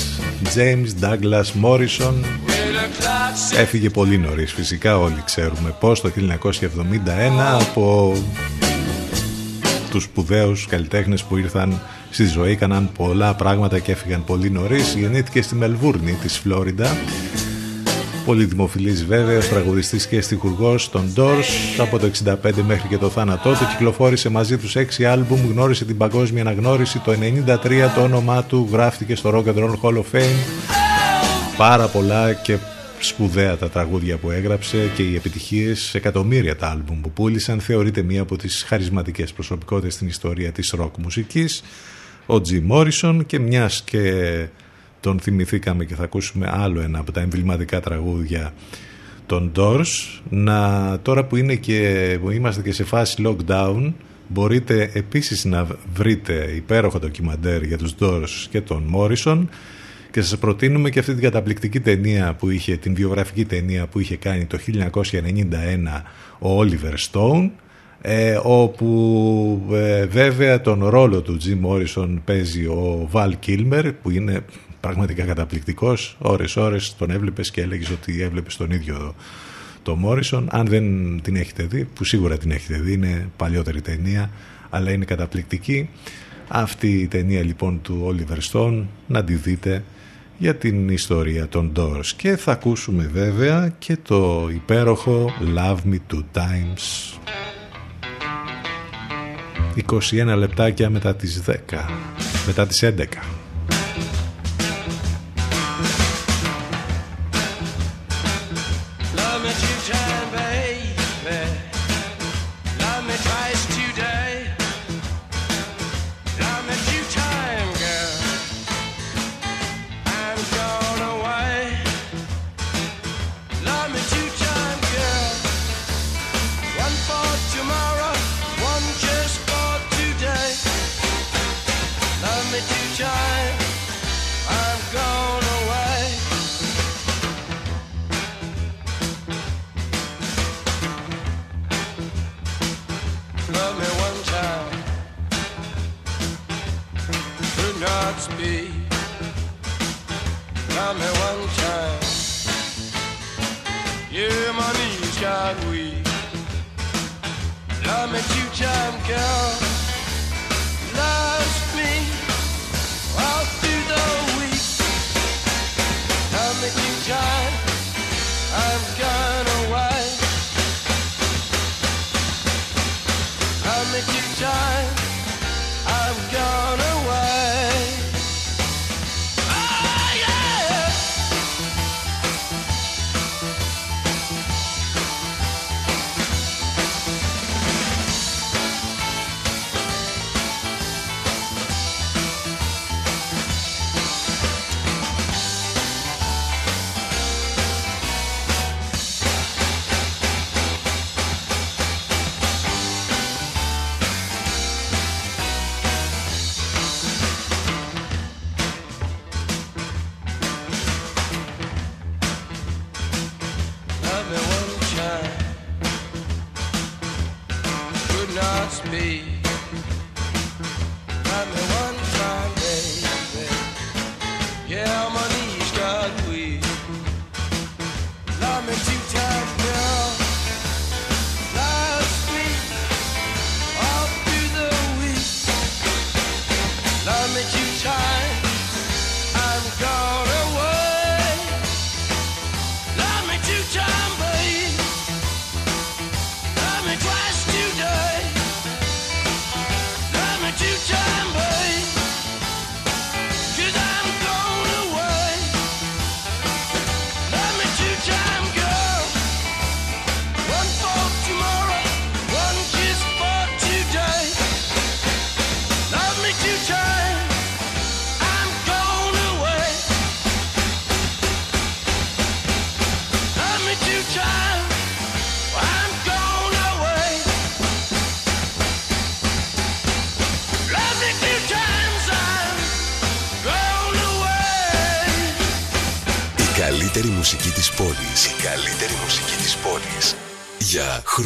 James Douglas Morrison έφυγε πολύ νωρίς φυσικά όλοι ξέρουμε πως το 1971 από τους σπουδαίους καλλιτέχνες που ήρθαν στη ζωή, έκαναν πολλά πράγματα και έφυγαν πολύ νωρίς. Γεννήθηκε στη Μελβούρνη της Φλόριντα. Πολύ δημοφιλής βέβαια, τραγουδιστής και στιχουργός των Doors. Από το 65 μέχρι και το θάνατό του κυκλοφόρησε μαζί τους 6 άλμπουμ, γνώρισε την παγκόσμια αναγνώριση. Το 93 το όνομά του γράφτηκε στο Rock and Roll Hall of Fame. Πάρα πολλά και σπουδαία τα τραγούδια που έγραψε και οι επιτυχίες εκατομμύρια τα άλμπουμ που πούλησαν θεωρείται μία από τις χαρισματικές προσωπικότητες στην ιστορία της ροκ μουσικής ο Τζι Μόρισον και μιας και τον θυμηθήκαμε και θα ακούσουμε άλλο ένα από τα εμβληματικά τραγούδια των Doors. Να τώρα που, είναι και, που είμαστε και σε φάση lockdown μπορείτε επίσης να βρείτε υπέροχο ντοκιμαντέρ για τους Doors και τον Μόρισον. Και σας προτείνουμε και αυτή την καταπληκτική ταινία που είχε, την βιογραφική ταινία που είχε κάνει το 1991 ο Oliver Stone ε, όπου ε, βέβαια τον ρόλο του Jim Morrison παίζει ο Val Kilmer που είναι πραγματικά καταπληκτικός. Ώρες ώρες τον έβλεπες και έλεγες ότι έβλεπες τον ίδιο το Morrison. Αν δεν την έχετε δει που σίγουρα την έχετε δει είναι παλιότερη ταινία αλλά είναι καταπληκτική. Αυτή η ταινία λοιπόν του Oliver Stone να τη δείτε για την ιστορία των Doors. Και θα ακούσουμε βέβαια και το υπέροχο Love Me Two Times 21 λεπτάκια μετά τις 10 μετά τις 11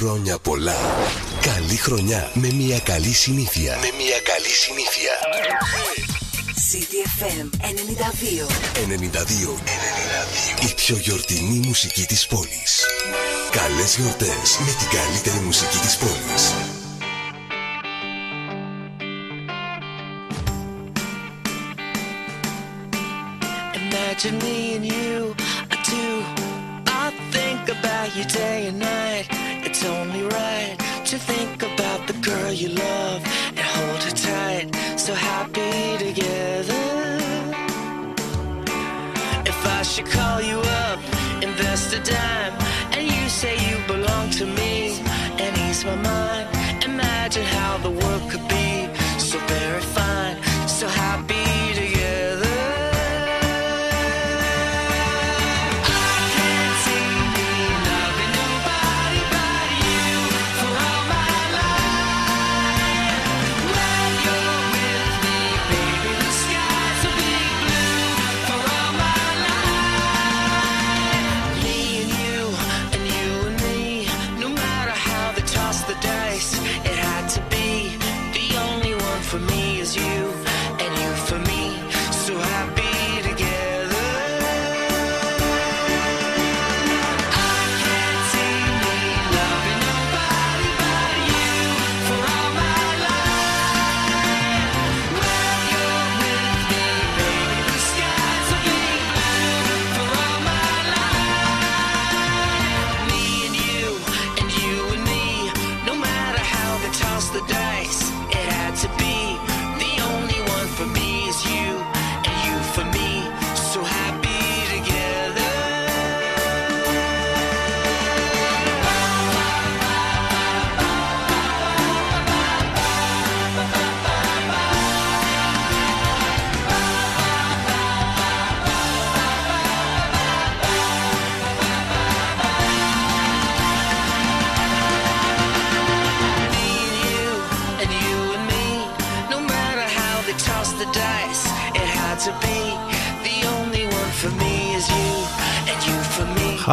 Χρόνια πολλά. Καλή χρονιά με μια καλή συνήθεια. Με μια καλή συνήθεια. CDFM 92. 92. 92. Η πιο γιορτινή μουσική της πόλης. Καλές γιορτές με την καλύτερη μουσική της πόλης. Imagine me and you, I imagine how the world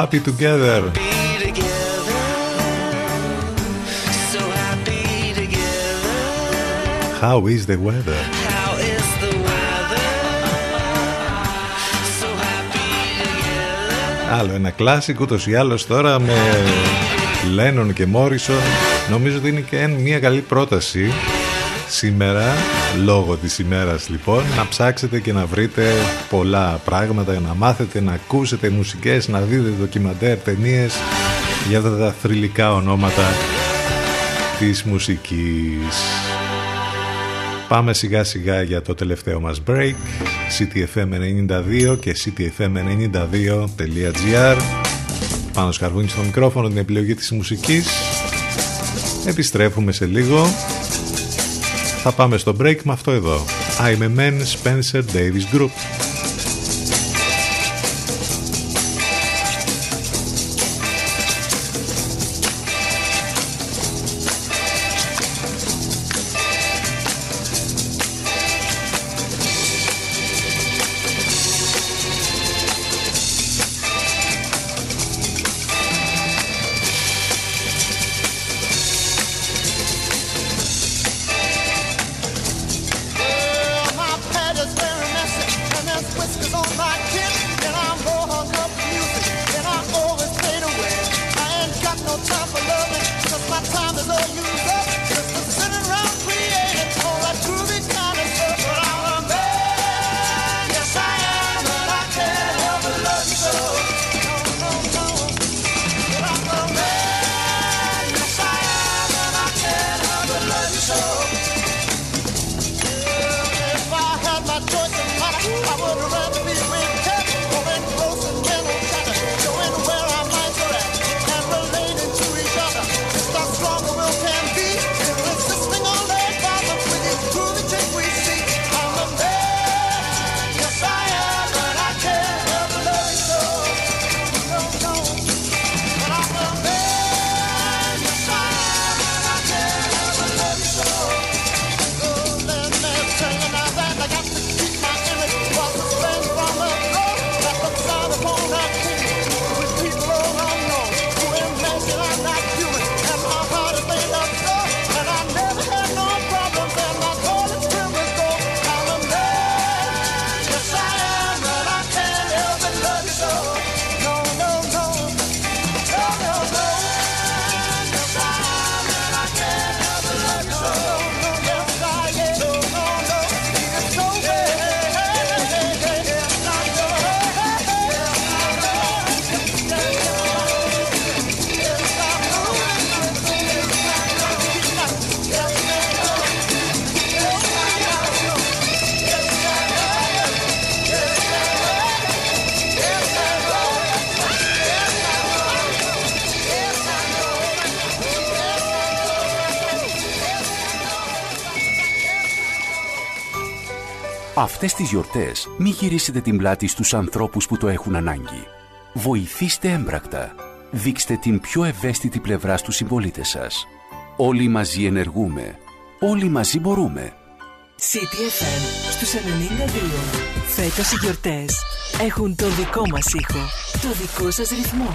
Happy Together. How is the weather? Άλλο ένα κλάσικο, ούτως ή άλλως τώρα με Λένον και Μόρισον. Νομίζω ότι είναι και μια καλή πρόταση σήμερα, λόγω της ημέρας λοιπόν, να ψάξετε και να βρείτε πολλά πράγματα, να μάθετε, να ακούσετε μουσικές, να δείτε ντοκιμαντέρ, ταινίες για τα θρηλυκά ονόματα της μουσικής. Πάμε σιγά σιγά για το τελευταίο μας break, ctfm92 και ctfm92.gr πάνω σκαρβούνι στο μικρόφωνο την επιλογή της μουσικής. Επιστρέφουμε σε λίγο. Θα πάμε στο break με αυτό εδώ. I'm a man Spencer Davis Group. I would rather be with Αυτές τις γιορτές μη γυρίσετε την πλάτη στους ανθρώπους που το έχουν ανάγκη. Βοηθήστε έμπρακτα. Δείξτε την πιο ευαίσθητη πλευρά στους συμπολίτες σας. Όλοι μαζί ενεργούμε. Όλοι μαζί μπορούμε. CTFM στους 92. Φέτος οι γιορτές έχουν τον δικό μας ήχο, το δικό σας ρυθμό.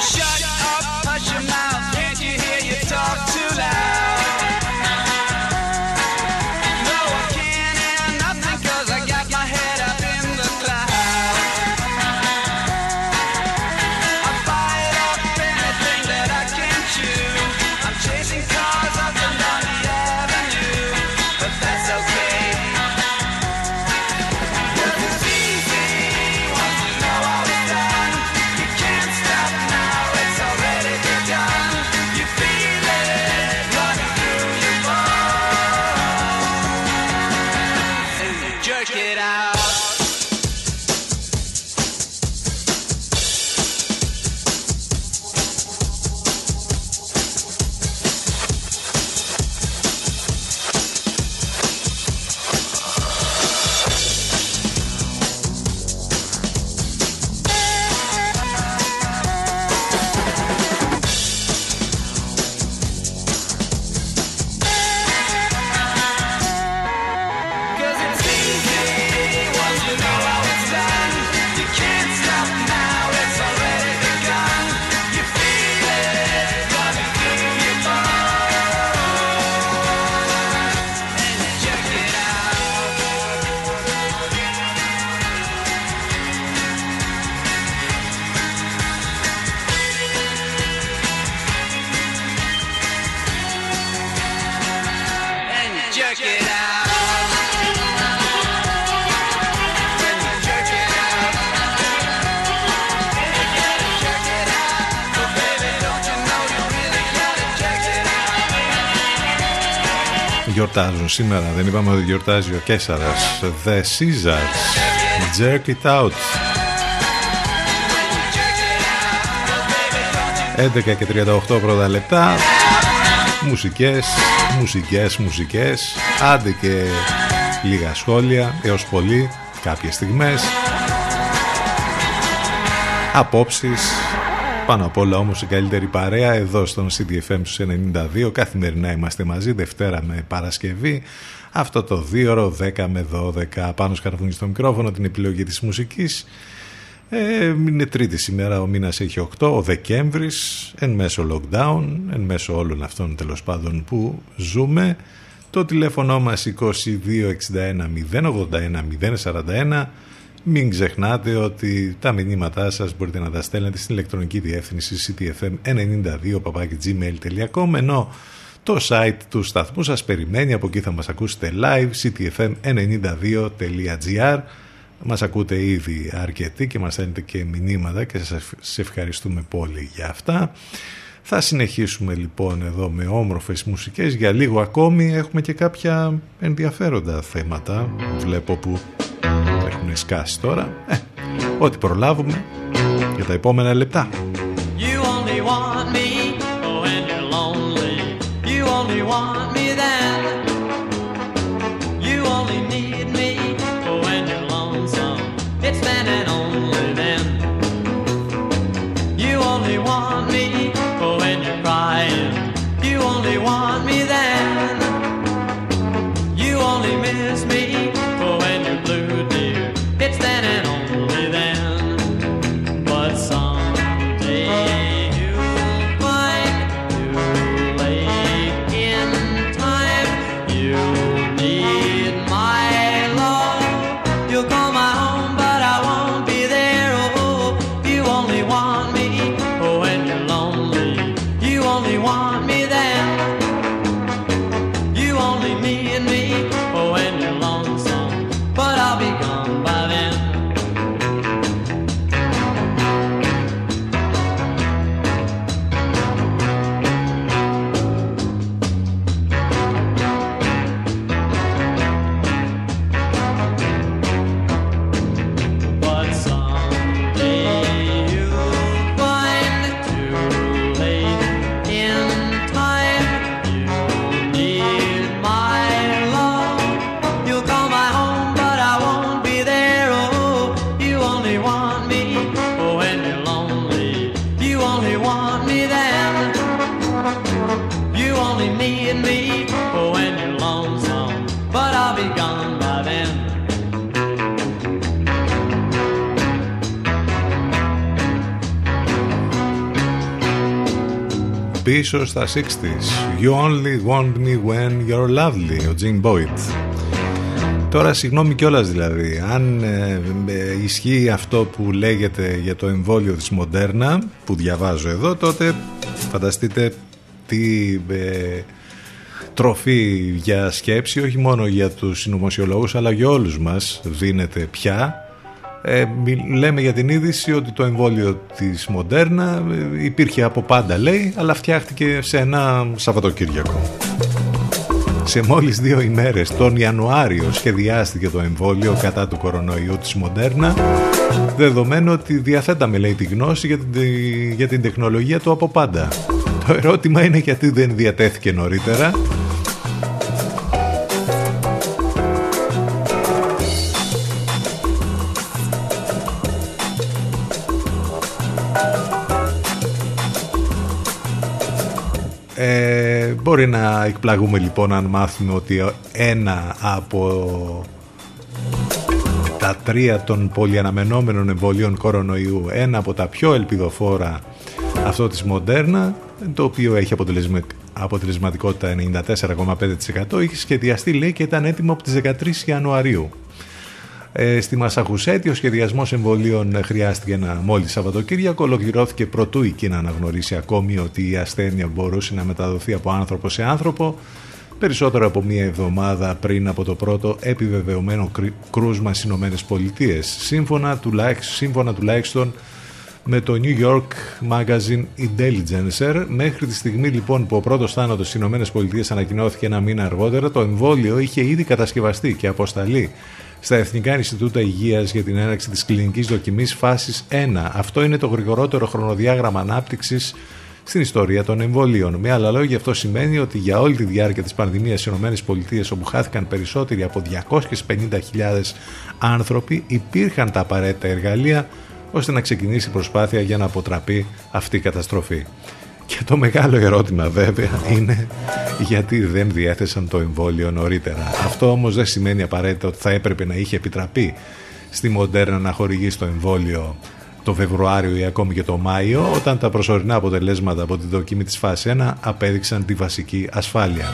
Shut up, hush σήμερα, δεν είπαμε ότι γιορτάζει ο Κέσσαρας. The Caesars. Jerk it out. 11 και 38 πρώτα λεπτά. Μουσικές, μουσικές, μουσικές. Άντε και λίγα σχόλια έως πολύ κάποιες στιγμές. Απόψεις. Πάνω απ' όλα όμως η καλύτερη παρέα εδώ στον CDFM στους 92. Καθημερινά είμαστε μαζί, Δευτέρα με Παρασκευή. Αυτό το 2 ώρο 10 με 12 πάνω σκαρβούνι στο μικρόφωνο την επιλογή της μουσικής. Ε, είναι τρίτη σήμερα, ο μήνας έχει 8, ο Δεκέμβρης, εν μέσω lockdown, εν μέσω όλων αυτών τέλος πάντων που ζούμε. Το τηλέφωνο μας 2261 081 041. Μην ξεχνάτε ότι τα μηνύματά σας μπορείτε να τα στέλνετε στην ηλεκτρονική διεύθυνση ctfm92 ενώ το site του σταθμού σας περιμένει, από εκεί θα μας ακούσετε live ctfm92.gr μας ακούτε ήδη αρκετοί και μας στέλνετε και μηνύματα και σας ευχαριστούμε πολύ για αυτά. Θα συνεχίσουμε λοιπόν εδώ με όμορφες μουσικές. Για λίγο ακόμη έχουμε και κάποια ενδιαφέροντα θέματα. Βλέπω που έχουν σκάσει τώρα. Ε, ό,τι προλάβουμε για τα επόμενα λεπτά. You only want Πίσω στα 60s. You only want me when you're lovely. Ο Gene Boyd. Τώρα συγγνώμη κιόλας δηλαδή. Αν ε, ε, ισχύει αυτό που λέγεται για το εμβόλιο της Μοντέρνα που διαβάζω εδώ τότε φανταστείτε τι ε, τροφή για σκέψη όχι μόνο για τους συνωμοσιολόγους αλλά για όλους μας δίνεται πια ε, μι- λέμε για την είδηση ότι το εμβόλιο της Μοντέρνα ε, υπήρχε από πάντα λέει αλλά φτιάχτηκε σε ένα Σαββατοκύριακο. Σε μόλις δύο ημέρες, τον Ιανουάριο, σχεδιάστηκε το εμβόλιο κατά του κορονοϊού της Μοντέρνα, δεδομένου ότι διαθέταμε, λέει, τη γνώση για την, για την τεχνολογία του από πάντα. Το ερώτημα είναι γιατί δεν διατέθηκε νωρίτερα. Μπορεί να εκπλαγούμε λοιπόν αν μάθουμε ότι ένα από τα τρία των πολυαναμενόμενων εμβολίων κορονοϊού, ένα από τα πιο ελπιδοφόρα αυτό της Μοντέρνα, το οποίο έχει αποτελεσμα- αποτελεσματικότητα 94,5% είχε σχεδιαστεί λέει και ήταν έτοιμο από τις 13 Ιανουαρίου. Ε, στη Μασαχουσέτη ο σχεδιασμός εμβολίων χρειάστηκε ένα μόλις Σαββατοκύριακο ολοκληρώθηκε προτού η Κίνα να γνωρίσει ακόμη ότι η ασθένεια μπορούσε να μεταδοθεί από άνθρωπο σε άνθρωπο περισσότερο από μία εβδομάδα πριν από το πρώτο επιβεβαιωμένο κρι- κρούσμα στις Ηνωμένες Πολιτείες σύμφωνα, τουλάχιστον, σύμφωνα τουλάχιστον με το New York Magazine Intelligencer. Μέχρι τη στιγμή λοιπόν που ο πρώτος θάνατος στις Ηνωμένες Πολιτείες ανακοινώθηκε ένα μήνα αργότερα, το εμβόλιο είχε ήδη κατασκευαστεί και αποσταλεί στα Εθνικά Ινστιτούτα Υγείας για την έναρξη της κλινικής δοκιμής φάσης 1. Αυτό είναι το γρηγορότερο χρονοδιάγραμμα ανάπτυξης στην ιστορία των εμβολίων. Με άλλα λόγια, αυτό σημαίνει ότι για όλη τη διάρκεια της πανδημίας στις ΗΠΑ, όπου χάθηκαν περισσότεροι από 250.000 άνθρωποι, υπήρχαν τα απαραίτητα εργαλεία ώστε να ξεκινήσει η προσπάθεια για να αποτραπεί αυτή η καταστροφή. Και το μεγάλο ερώτημα βέβαια είναι γιατί δεν διέθεσαν το εμβόλιο νωρίτερα. Αυτό όμως δεν σημαίνει απαραίτητα ότι θα έπρεπε να είχε επιτραπεί στη Μοντέρνα να χορηγήσει το εμβόλιο το Φεβρουάριο ή ακόμη και το Μάιο όταν τα προσωρινά αποτελέσματα από την δοκιμή της φάσης 1 απέδειξαν τη βασική ασφάλεια.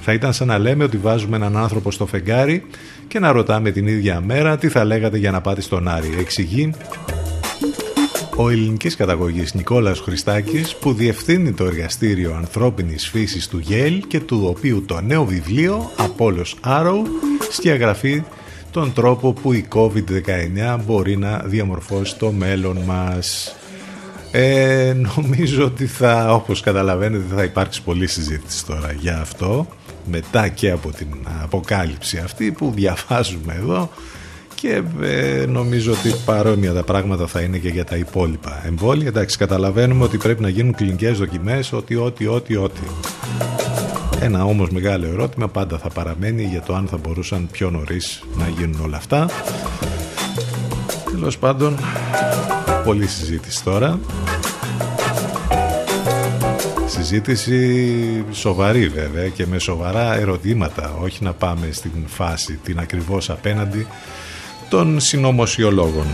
Θα ήταν σαν να λέμε ότι βάζουμε έναν άνθρωπο στο φεγγάρι και να ρωτάμε την ίδια μέρα τι θα λέγατε για να πάτε στον Άρη. Εξηγεί ο ελληνικής καταγωγής Νικόλαος Χριστάκης που διευθύνει το εργαστήριο ανθρώπινης φύσης του Yale και του οποίου το νέο βιβλίο Apollo's Arrow σκιαγραφεί τον τρόπο που η COVID-19 μπορεί να διαμορφώσει το μέλλον μας. Ε, νομίζω ότι θα, όπως καταλαβαίνετε, θα υπάρξει πολλή συζήτηση τώρα για αυτό μετά και από την αποκάλυψη αυτή που διαβάζουμε εδώ και ε, νομίζω ότι παρόμοια τα πράγματα θα είναι και για τα υπόλοιπα εμβόλια. Εντάξει, καταλαβαίνουμε ότι πρέπει να γίνουν κλινικές δοκιμές, ότι, ότι, ότι, ότι. Ένα όμως μεγάλο ερώτημα πάντα θα παραμένει για το αν θα μπορούσαν πιο νωρίς να γίνουν όλα αυτά. Τέλος πάντων, πολλή συζήτηση τώρα. Συζήτηση σοβαρή βέβαια και με σοβαρά ερωτήματα, όχι να πάμε στην φάση την ακριβώς απέναντι των συνωμοσιολόγων.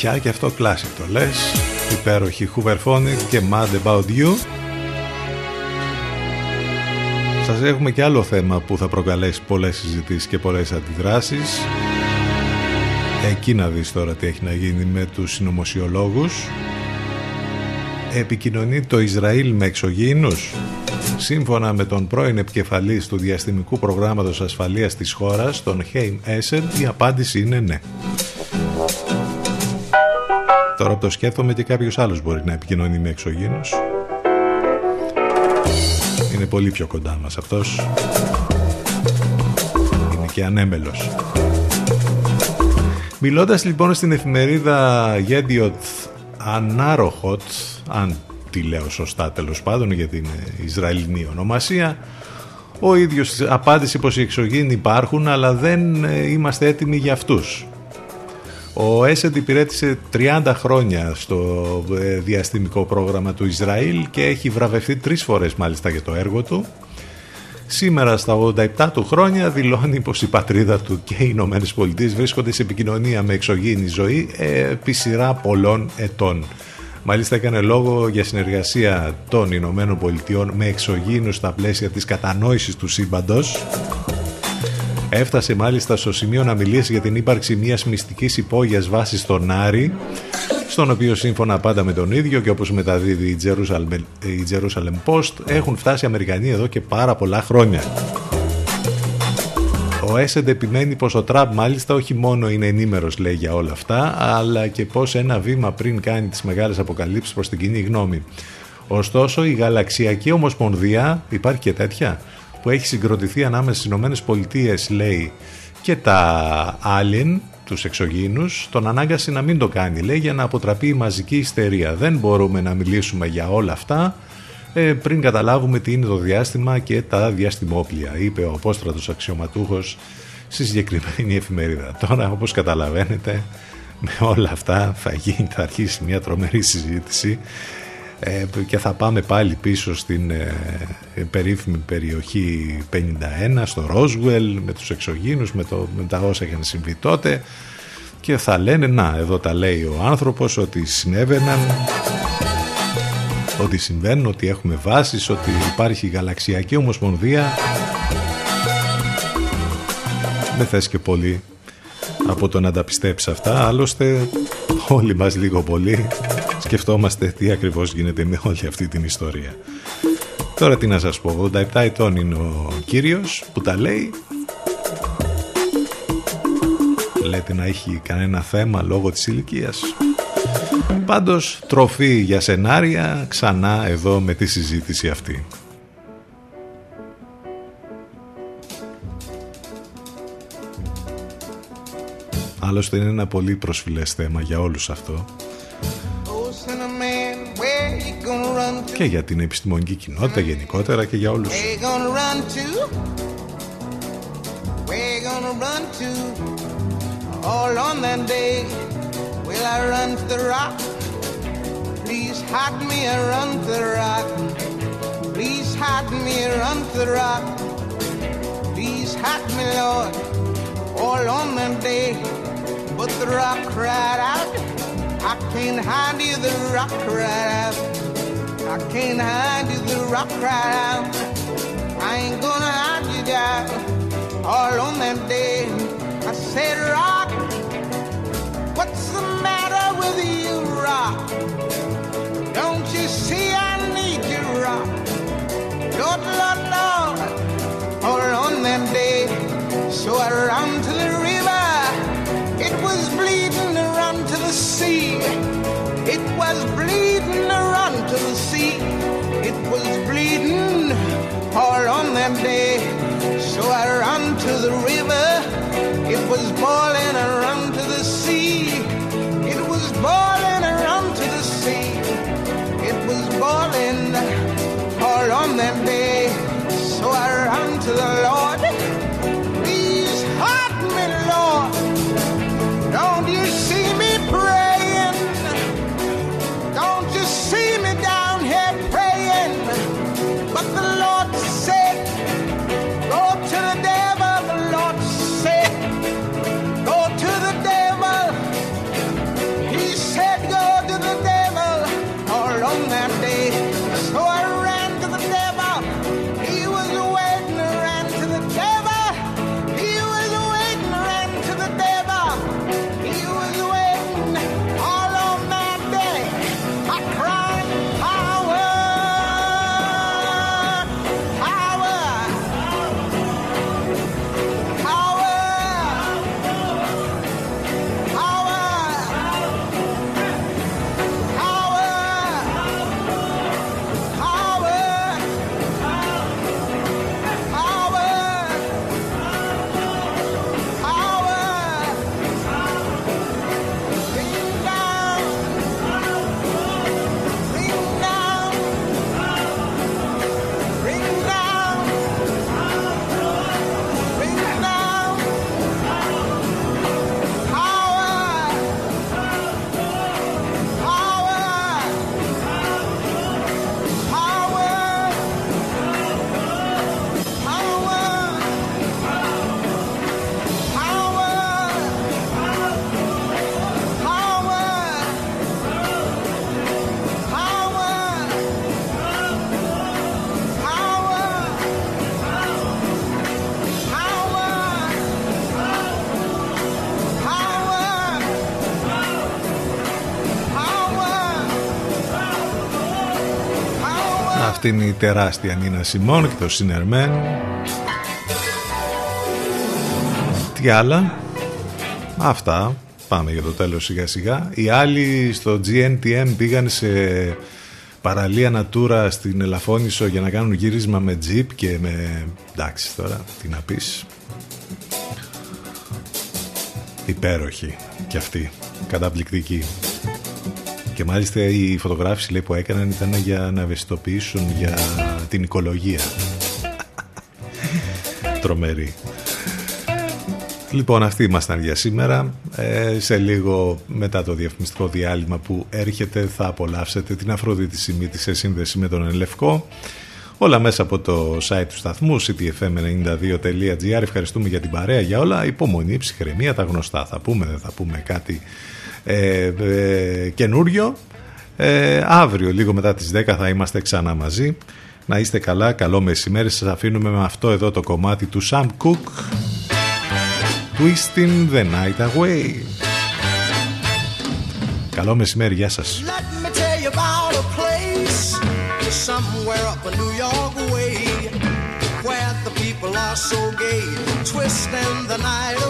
Πια και αυτό κλάσικ το λες. Υπέροχη Hooverphonic και Mad About You. Σας έχουμε και άλλο θέμα που θα προκαλέσει πολλές συζητήσεις και πολλές αντιδράσεις. Εκεί να δεις τώρα τι έχει να γίνει με τους συνωμοσιολόγους. Επικοινωνεί το Ισραήλ με εξωγήινους. Σύμφωνα με τον πρώην επικεφαλής του Διαστημικού Προγράμματος Ασφαλείας της χώρας, τον Χέιμ Έσεν, η απάντηση είναι ναι. Τώρα που το σκέφτομαι και κάποιος άλλος μπορεί να επικοινωνεί με εξωγήινους. Είναι πολύ πιο κοντά μας αυτός. Είναι και ανέμελος. Μιλώντας λοιπόν στην εφημερίδα Γέντιοτ Ανάροχοτ, αν τη λέω σωστά τέλος πάντων γιατί είναι Ισραηλινή ονομασία, ο ίδιος απάντησε πως οι εξωγήινοι υπάρχουν αλλά δεν ε, είμαστε έτοιμοι για αυτούς. Ο Έσεντ υπηρέτησε 30 χρόνια στο ε, διαστημικό πρόγραμμα του Ισραήλ και έχει βραβευτεί τρεις φορές μάλιστα για το έργο του. Σήμερα στα 87 του χρόνια δηλώνει πως η πατρίδα του και οι Ηνωμένες Πολιτείες βρίσκονται σε επικοινωνία με εξωγήινη ζωή ε, επί σειρά πολλών ετών. Μάλιστα έκανε λόγο για συνεργασία των Ηνωμένων Πολιτειών με εξωγήινους στα πλαίσια της κατανόησης του σύμπαντος. Έφτασε μάλιστα στο σημείο να μιλήσει για την ύπαρξη μιας μυστικής υπόγειας βάσης στον Άρη, στον οποίο σύμφωνα πάντα με τον ίδιο και όπως μεταδίδει η Jerusalem, η Jerusalem Post έχουν φτάσει Αμερικανοί εδώ και πάρα πολλά χρόνια. Ο Έσεντ επιμένει πως ο Τραμπ μάλιστα όχι μόνο είναι ενήμερος λέει για όλα αυτά, αλλά και πως ένα βήμα πριν κάνει τις μεγάλες αποκαλύψεις προς την κοινή γνώμη. Ωστόσο η Γαλαξιακή Ομοσπονδία, υπάρχει και τέτοια, που έχει συγκροτηθεί ανάμεσα στις Ηνωμένες Πολιτείες λέει και τα Alien, τους εξωγήινους, τον ανάγκασε να μην το κάνει λέει για να αποτραπεί η μαζική ιστερία. Δεν μπορούμε να μιλήσουμε για όλα αυτά ε, πριν καταλάβουμε τι είναι το διάστημα και τα διαστημόπλια, είπε ο απόστρατος αξιωματούχος στη συγκεκριμένη εφημερίδα. Τώρα, όπως καταλαβαίνετε, με όλα αυτά θα, γίνει, θα αρχίσει μια τρομερή συζήτηση ε, και θα πάμε πάλι πίσω στην ε, περίφημη περιοχή 51 στο Ρόσουελ με τους εξωγήνους με, το, με τα όσα είχαν συμβεί τότε. Και θα λένε να εδώ τα λέει ο άνθρωπος ότι συνέβαιναν ότι συμβαίνουν, ότι έχουμε βάσεις, ότι υπάρχει γαλαξιακή ομοσπονδία. Δεν θες και πολύ από το να τα πιστέψεις αυτά, άλλωστε όλοι μας λίγο πολύ σκεφτόμαστε τι ακριβώς γίνεται με όλη αυτή την ιστορία. Τώρα τι να σας πω, 87 ετών είναι ο κύριος που τα λέει Λέτε να έχει κανένα θέμα λόγω της ηλικίας Πάντως τροφή για σενάρια ξανά εδώ με τη συζήτηση αυτή. Άλλωστε είναι ένα πολύ προσφυλές θέμα για όλους αυτό και για την επιστημονική κοινότητα γενικότερα και για όλους. Where you gonna run to? Where you gonna run to? All on that day, will I run to the rock? Please hide me and run to the rock. Please hide me and run to the rock. Please hide me, Lord, all on that day. But the rock cried out, I can't hide you, the rock cried out. I can't hide you, the rock cried out. I ain't gonna hide you down all on that day. I said, Rock, what's the matter with you, Rock? Don't you see I need you, Rock? Lord, Lord, Lord, all on that day. So I ran to the river. It was bleeding run to the sea. It was bleeding to It was bleeding all on that day. So I ran to the river. It was boiling run to the sea. It was boiling run to the sea. It was boiling all on that day. So I ran to the Lord. Αυτή είναι η τεράστια Νίνα Σιμών και το Σινερμέν. Τι άλλα; Αυτά. Πάμε για το τέλος σιγά σιγά. Οι άλλοι στο GNTM πήγαν σε παραλία Natura στην Ελαφώνησο για να κάνουν γύρισμα με jeep και με... Εντάξει τώρα, τι να πεις. Υπέροχη και αυτή. Καταπληκτική. Και μάλιστα η φωτογράφηση λέει, που έκαναν ήταν για να ευαισθητοποιήσουν για την οικολογία. Τρομερή. Λοιπόν, αυτοί ήμασταν για σήμερα. Ε, σε λίγο μετά το διαφημιστικό διάλειμμα που έρχεται θα απολαύσετε την Αφροδίτη Σιμίτη σε σύνδεση με τον Ελευκό. Όλα μέσα από το site του σταθμού ctfm92.gr Ευχαριστούμε για την παρέα, για όλα. Υπομονή, ψυχραιμία, τα γνωστά. Θα πούμε, δεν θα πούμε κάτι ε, ε, καινούριο. Ε, αύριο, λίγο μετά τις 10 θα είμαστε ξανά μαζί. Να είστε καλά, καλό μεσημέρι. Σας αφήνουμε με αυτό εδώ το κομμάτι του Sam Cooke. Twisting the night away. Καλό μεσημέρι, γεια σας. Let me tell you about a place somewhere up in New York way where the people are so gay, twisting the night away.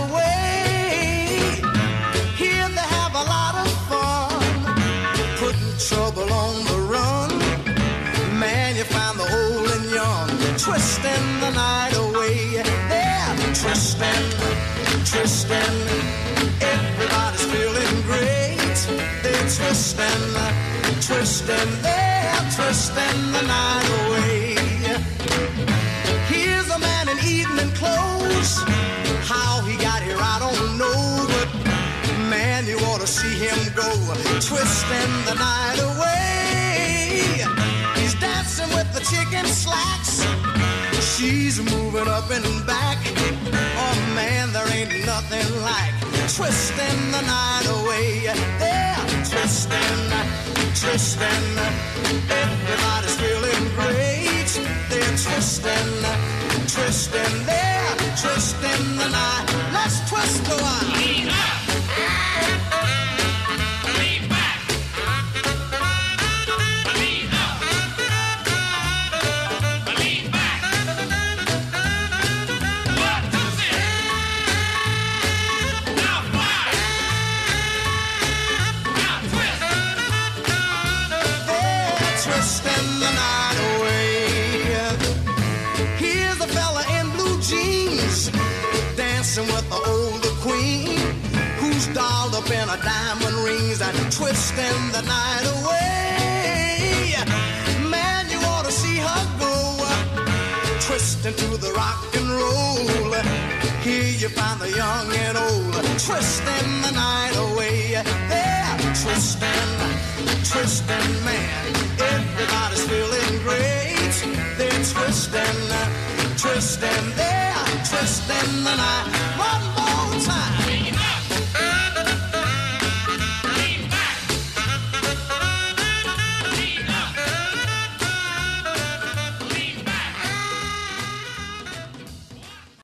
The night away. They're twisting, twisting. Everybody's feeling great. They're twisting, twisting. They're twisting the night away. Here's a man in evening clothes. How he got here, I don't know, but man, you ought to see him go, twisting the night away. He's dancing with the chicken slacks. She's moving up and back. Oh man, there ain't nothing like twisting the night away. They're twisting, twisting. Everybody's feeling great. They're twisting, twisting. They're twisting the night. Let's twist a while. Twisting the night away. Man, you ought to see her go twisting to the rock and roll. Here you find the young and old twisting the night away. They're twisting, twisting, man. Everybody's feeling great. They're twisting, twisting, they're twisting the night. One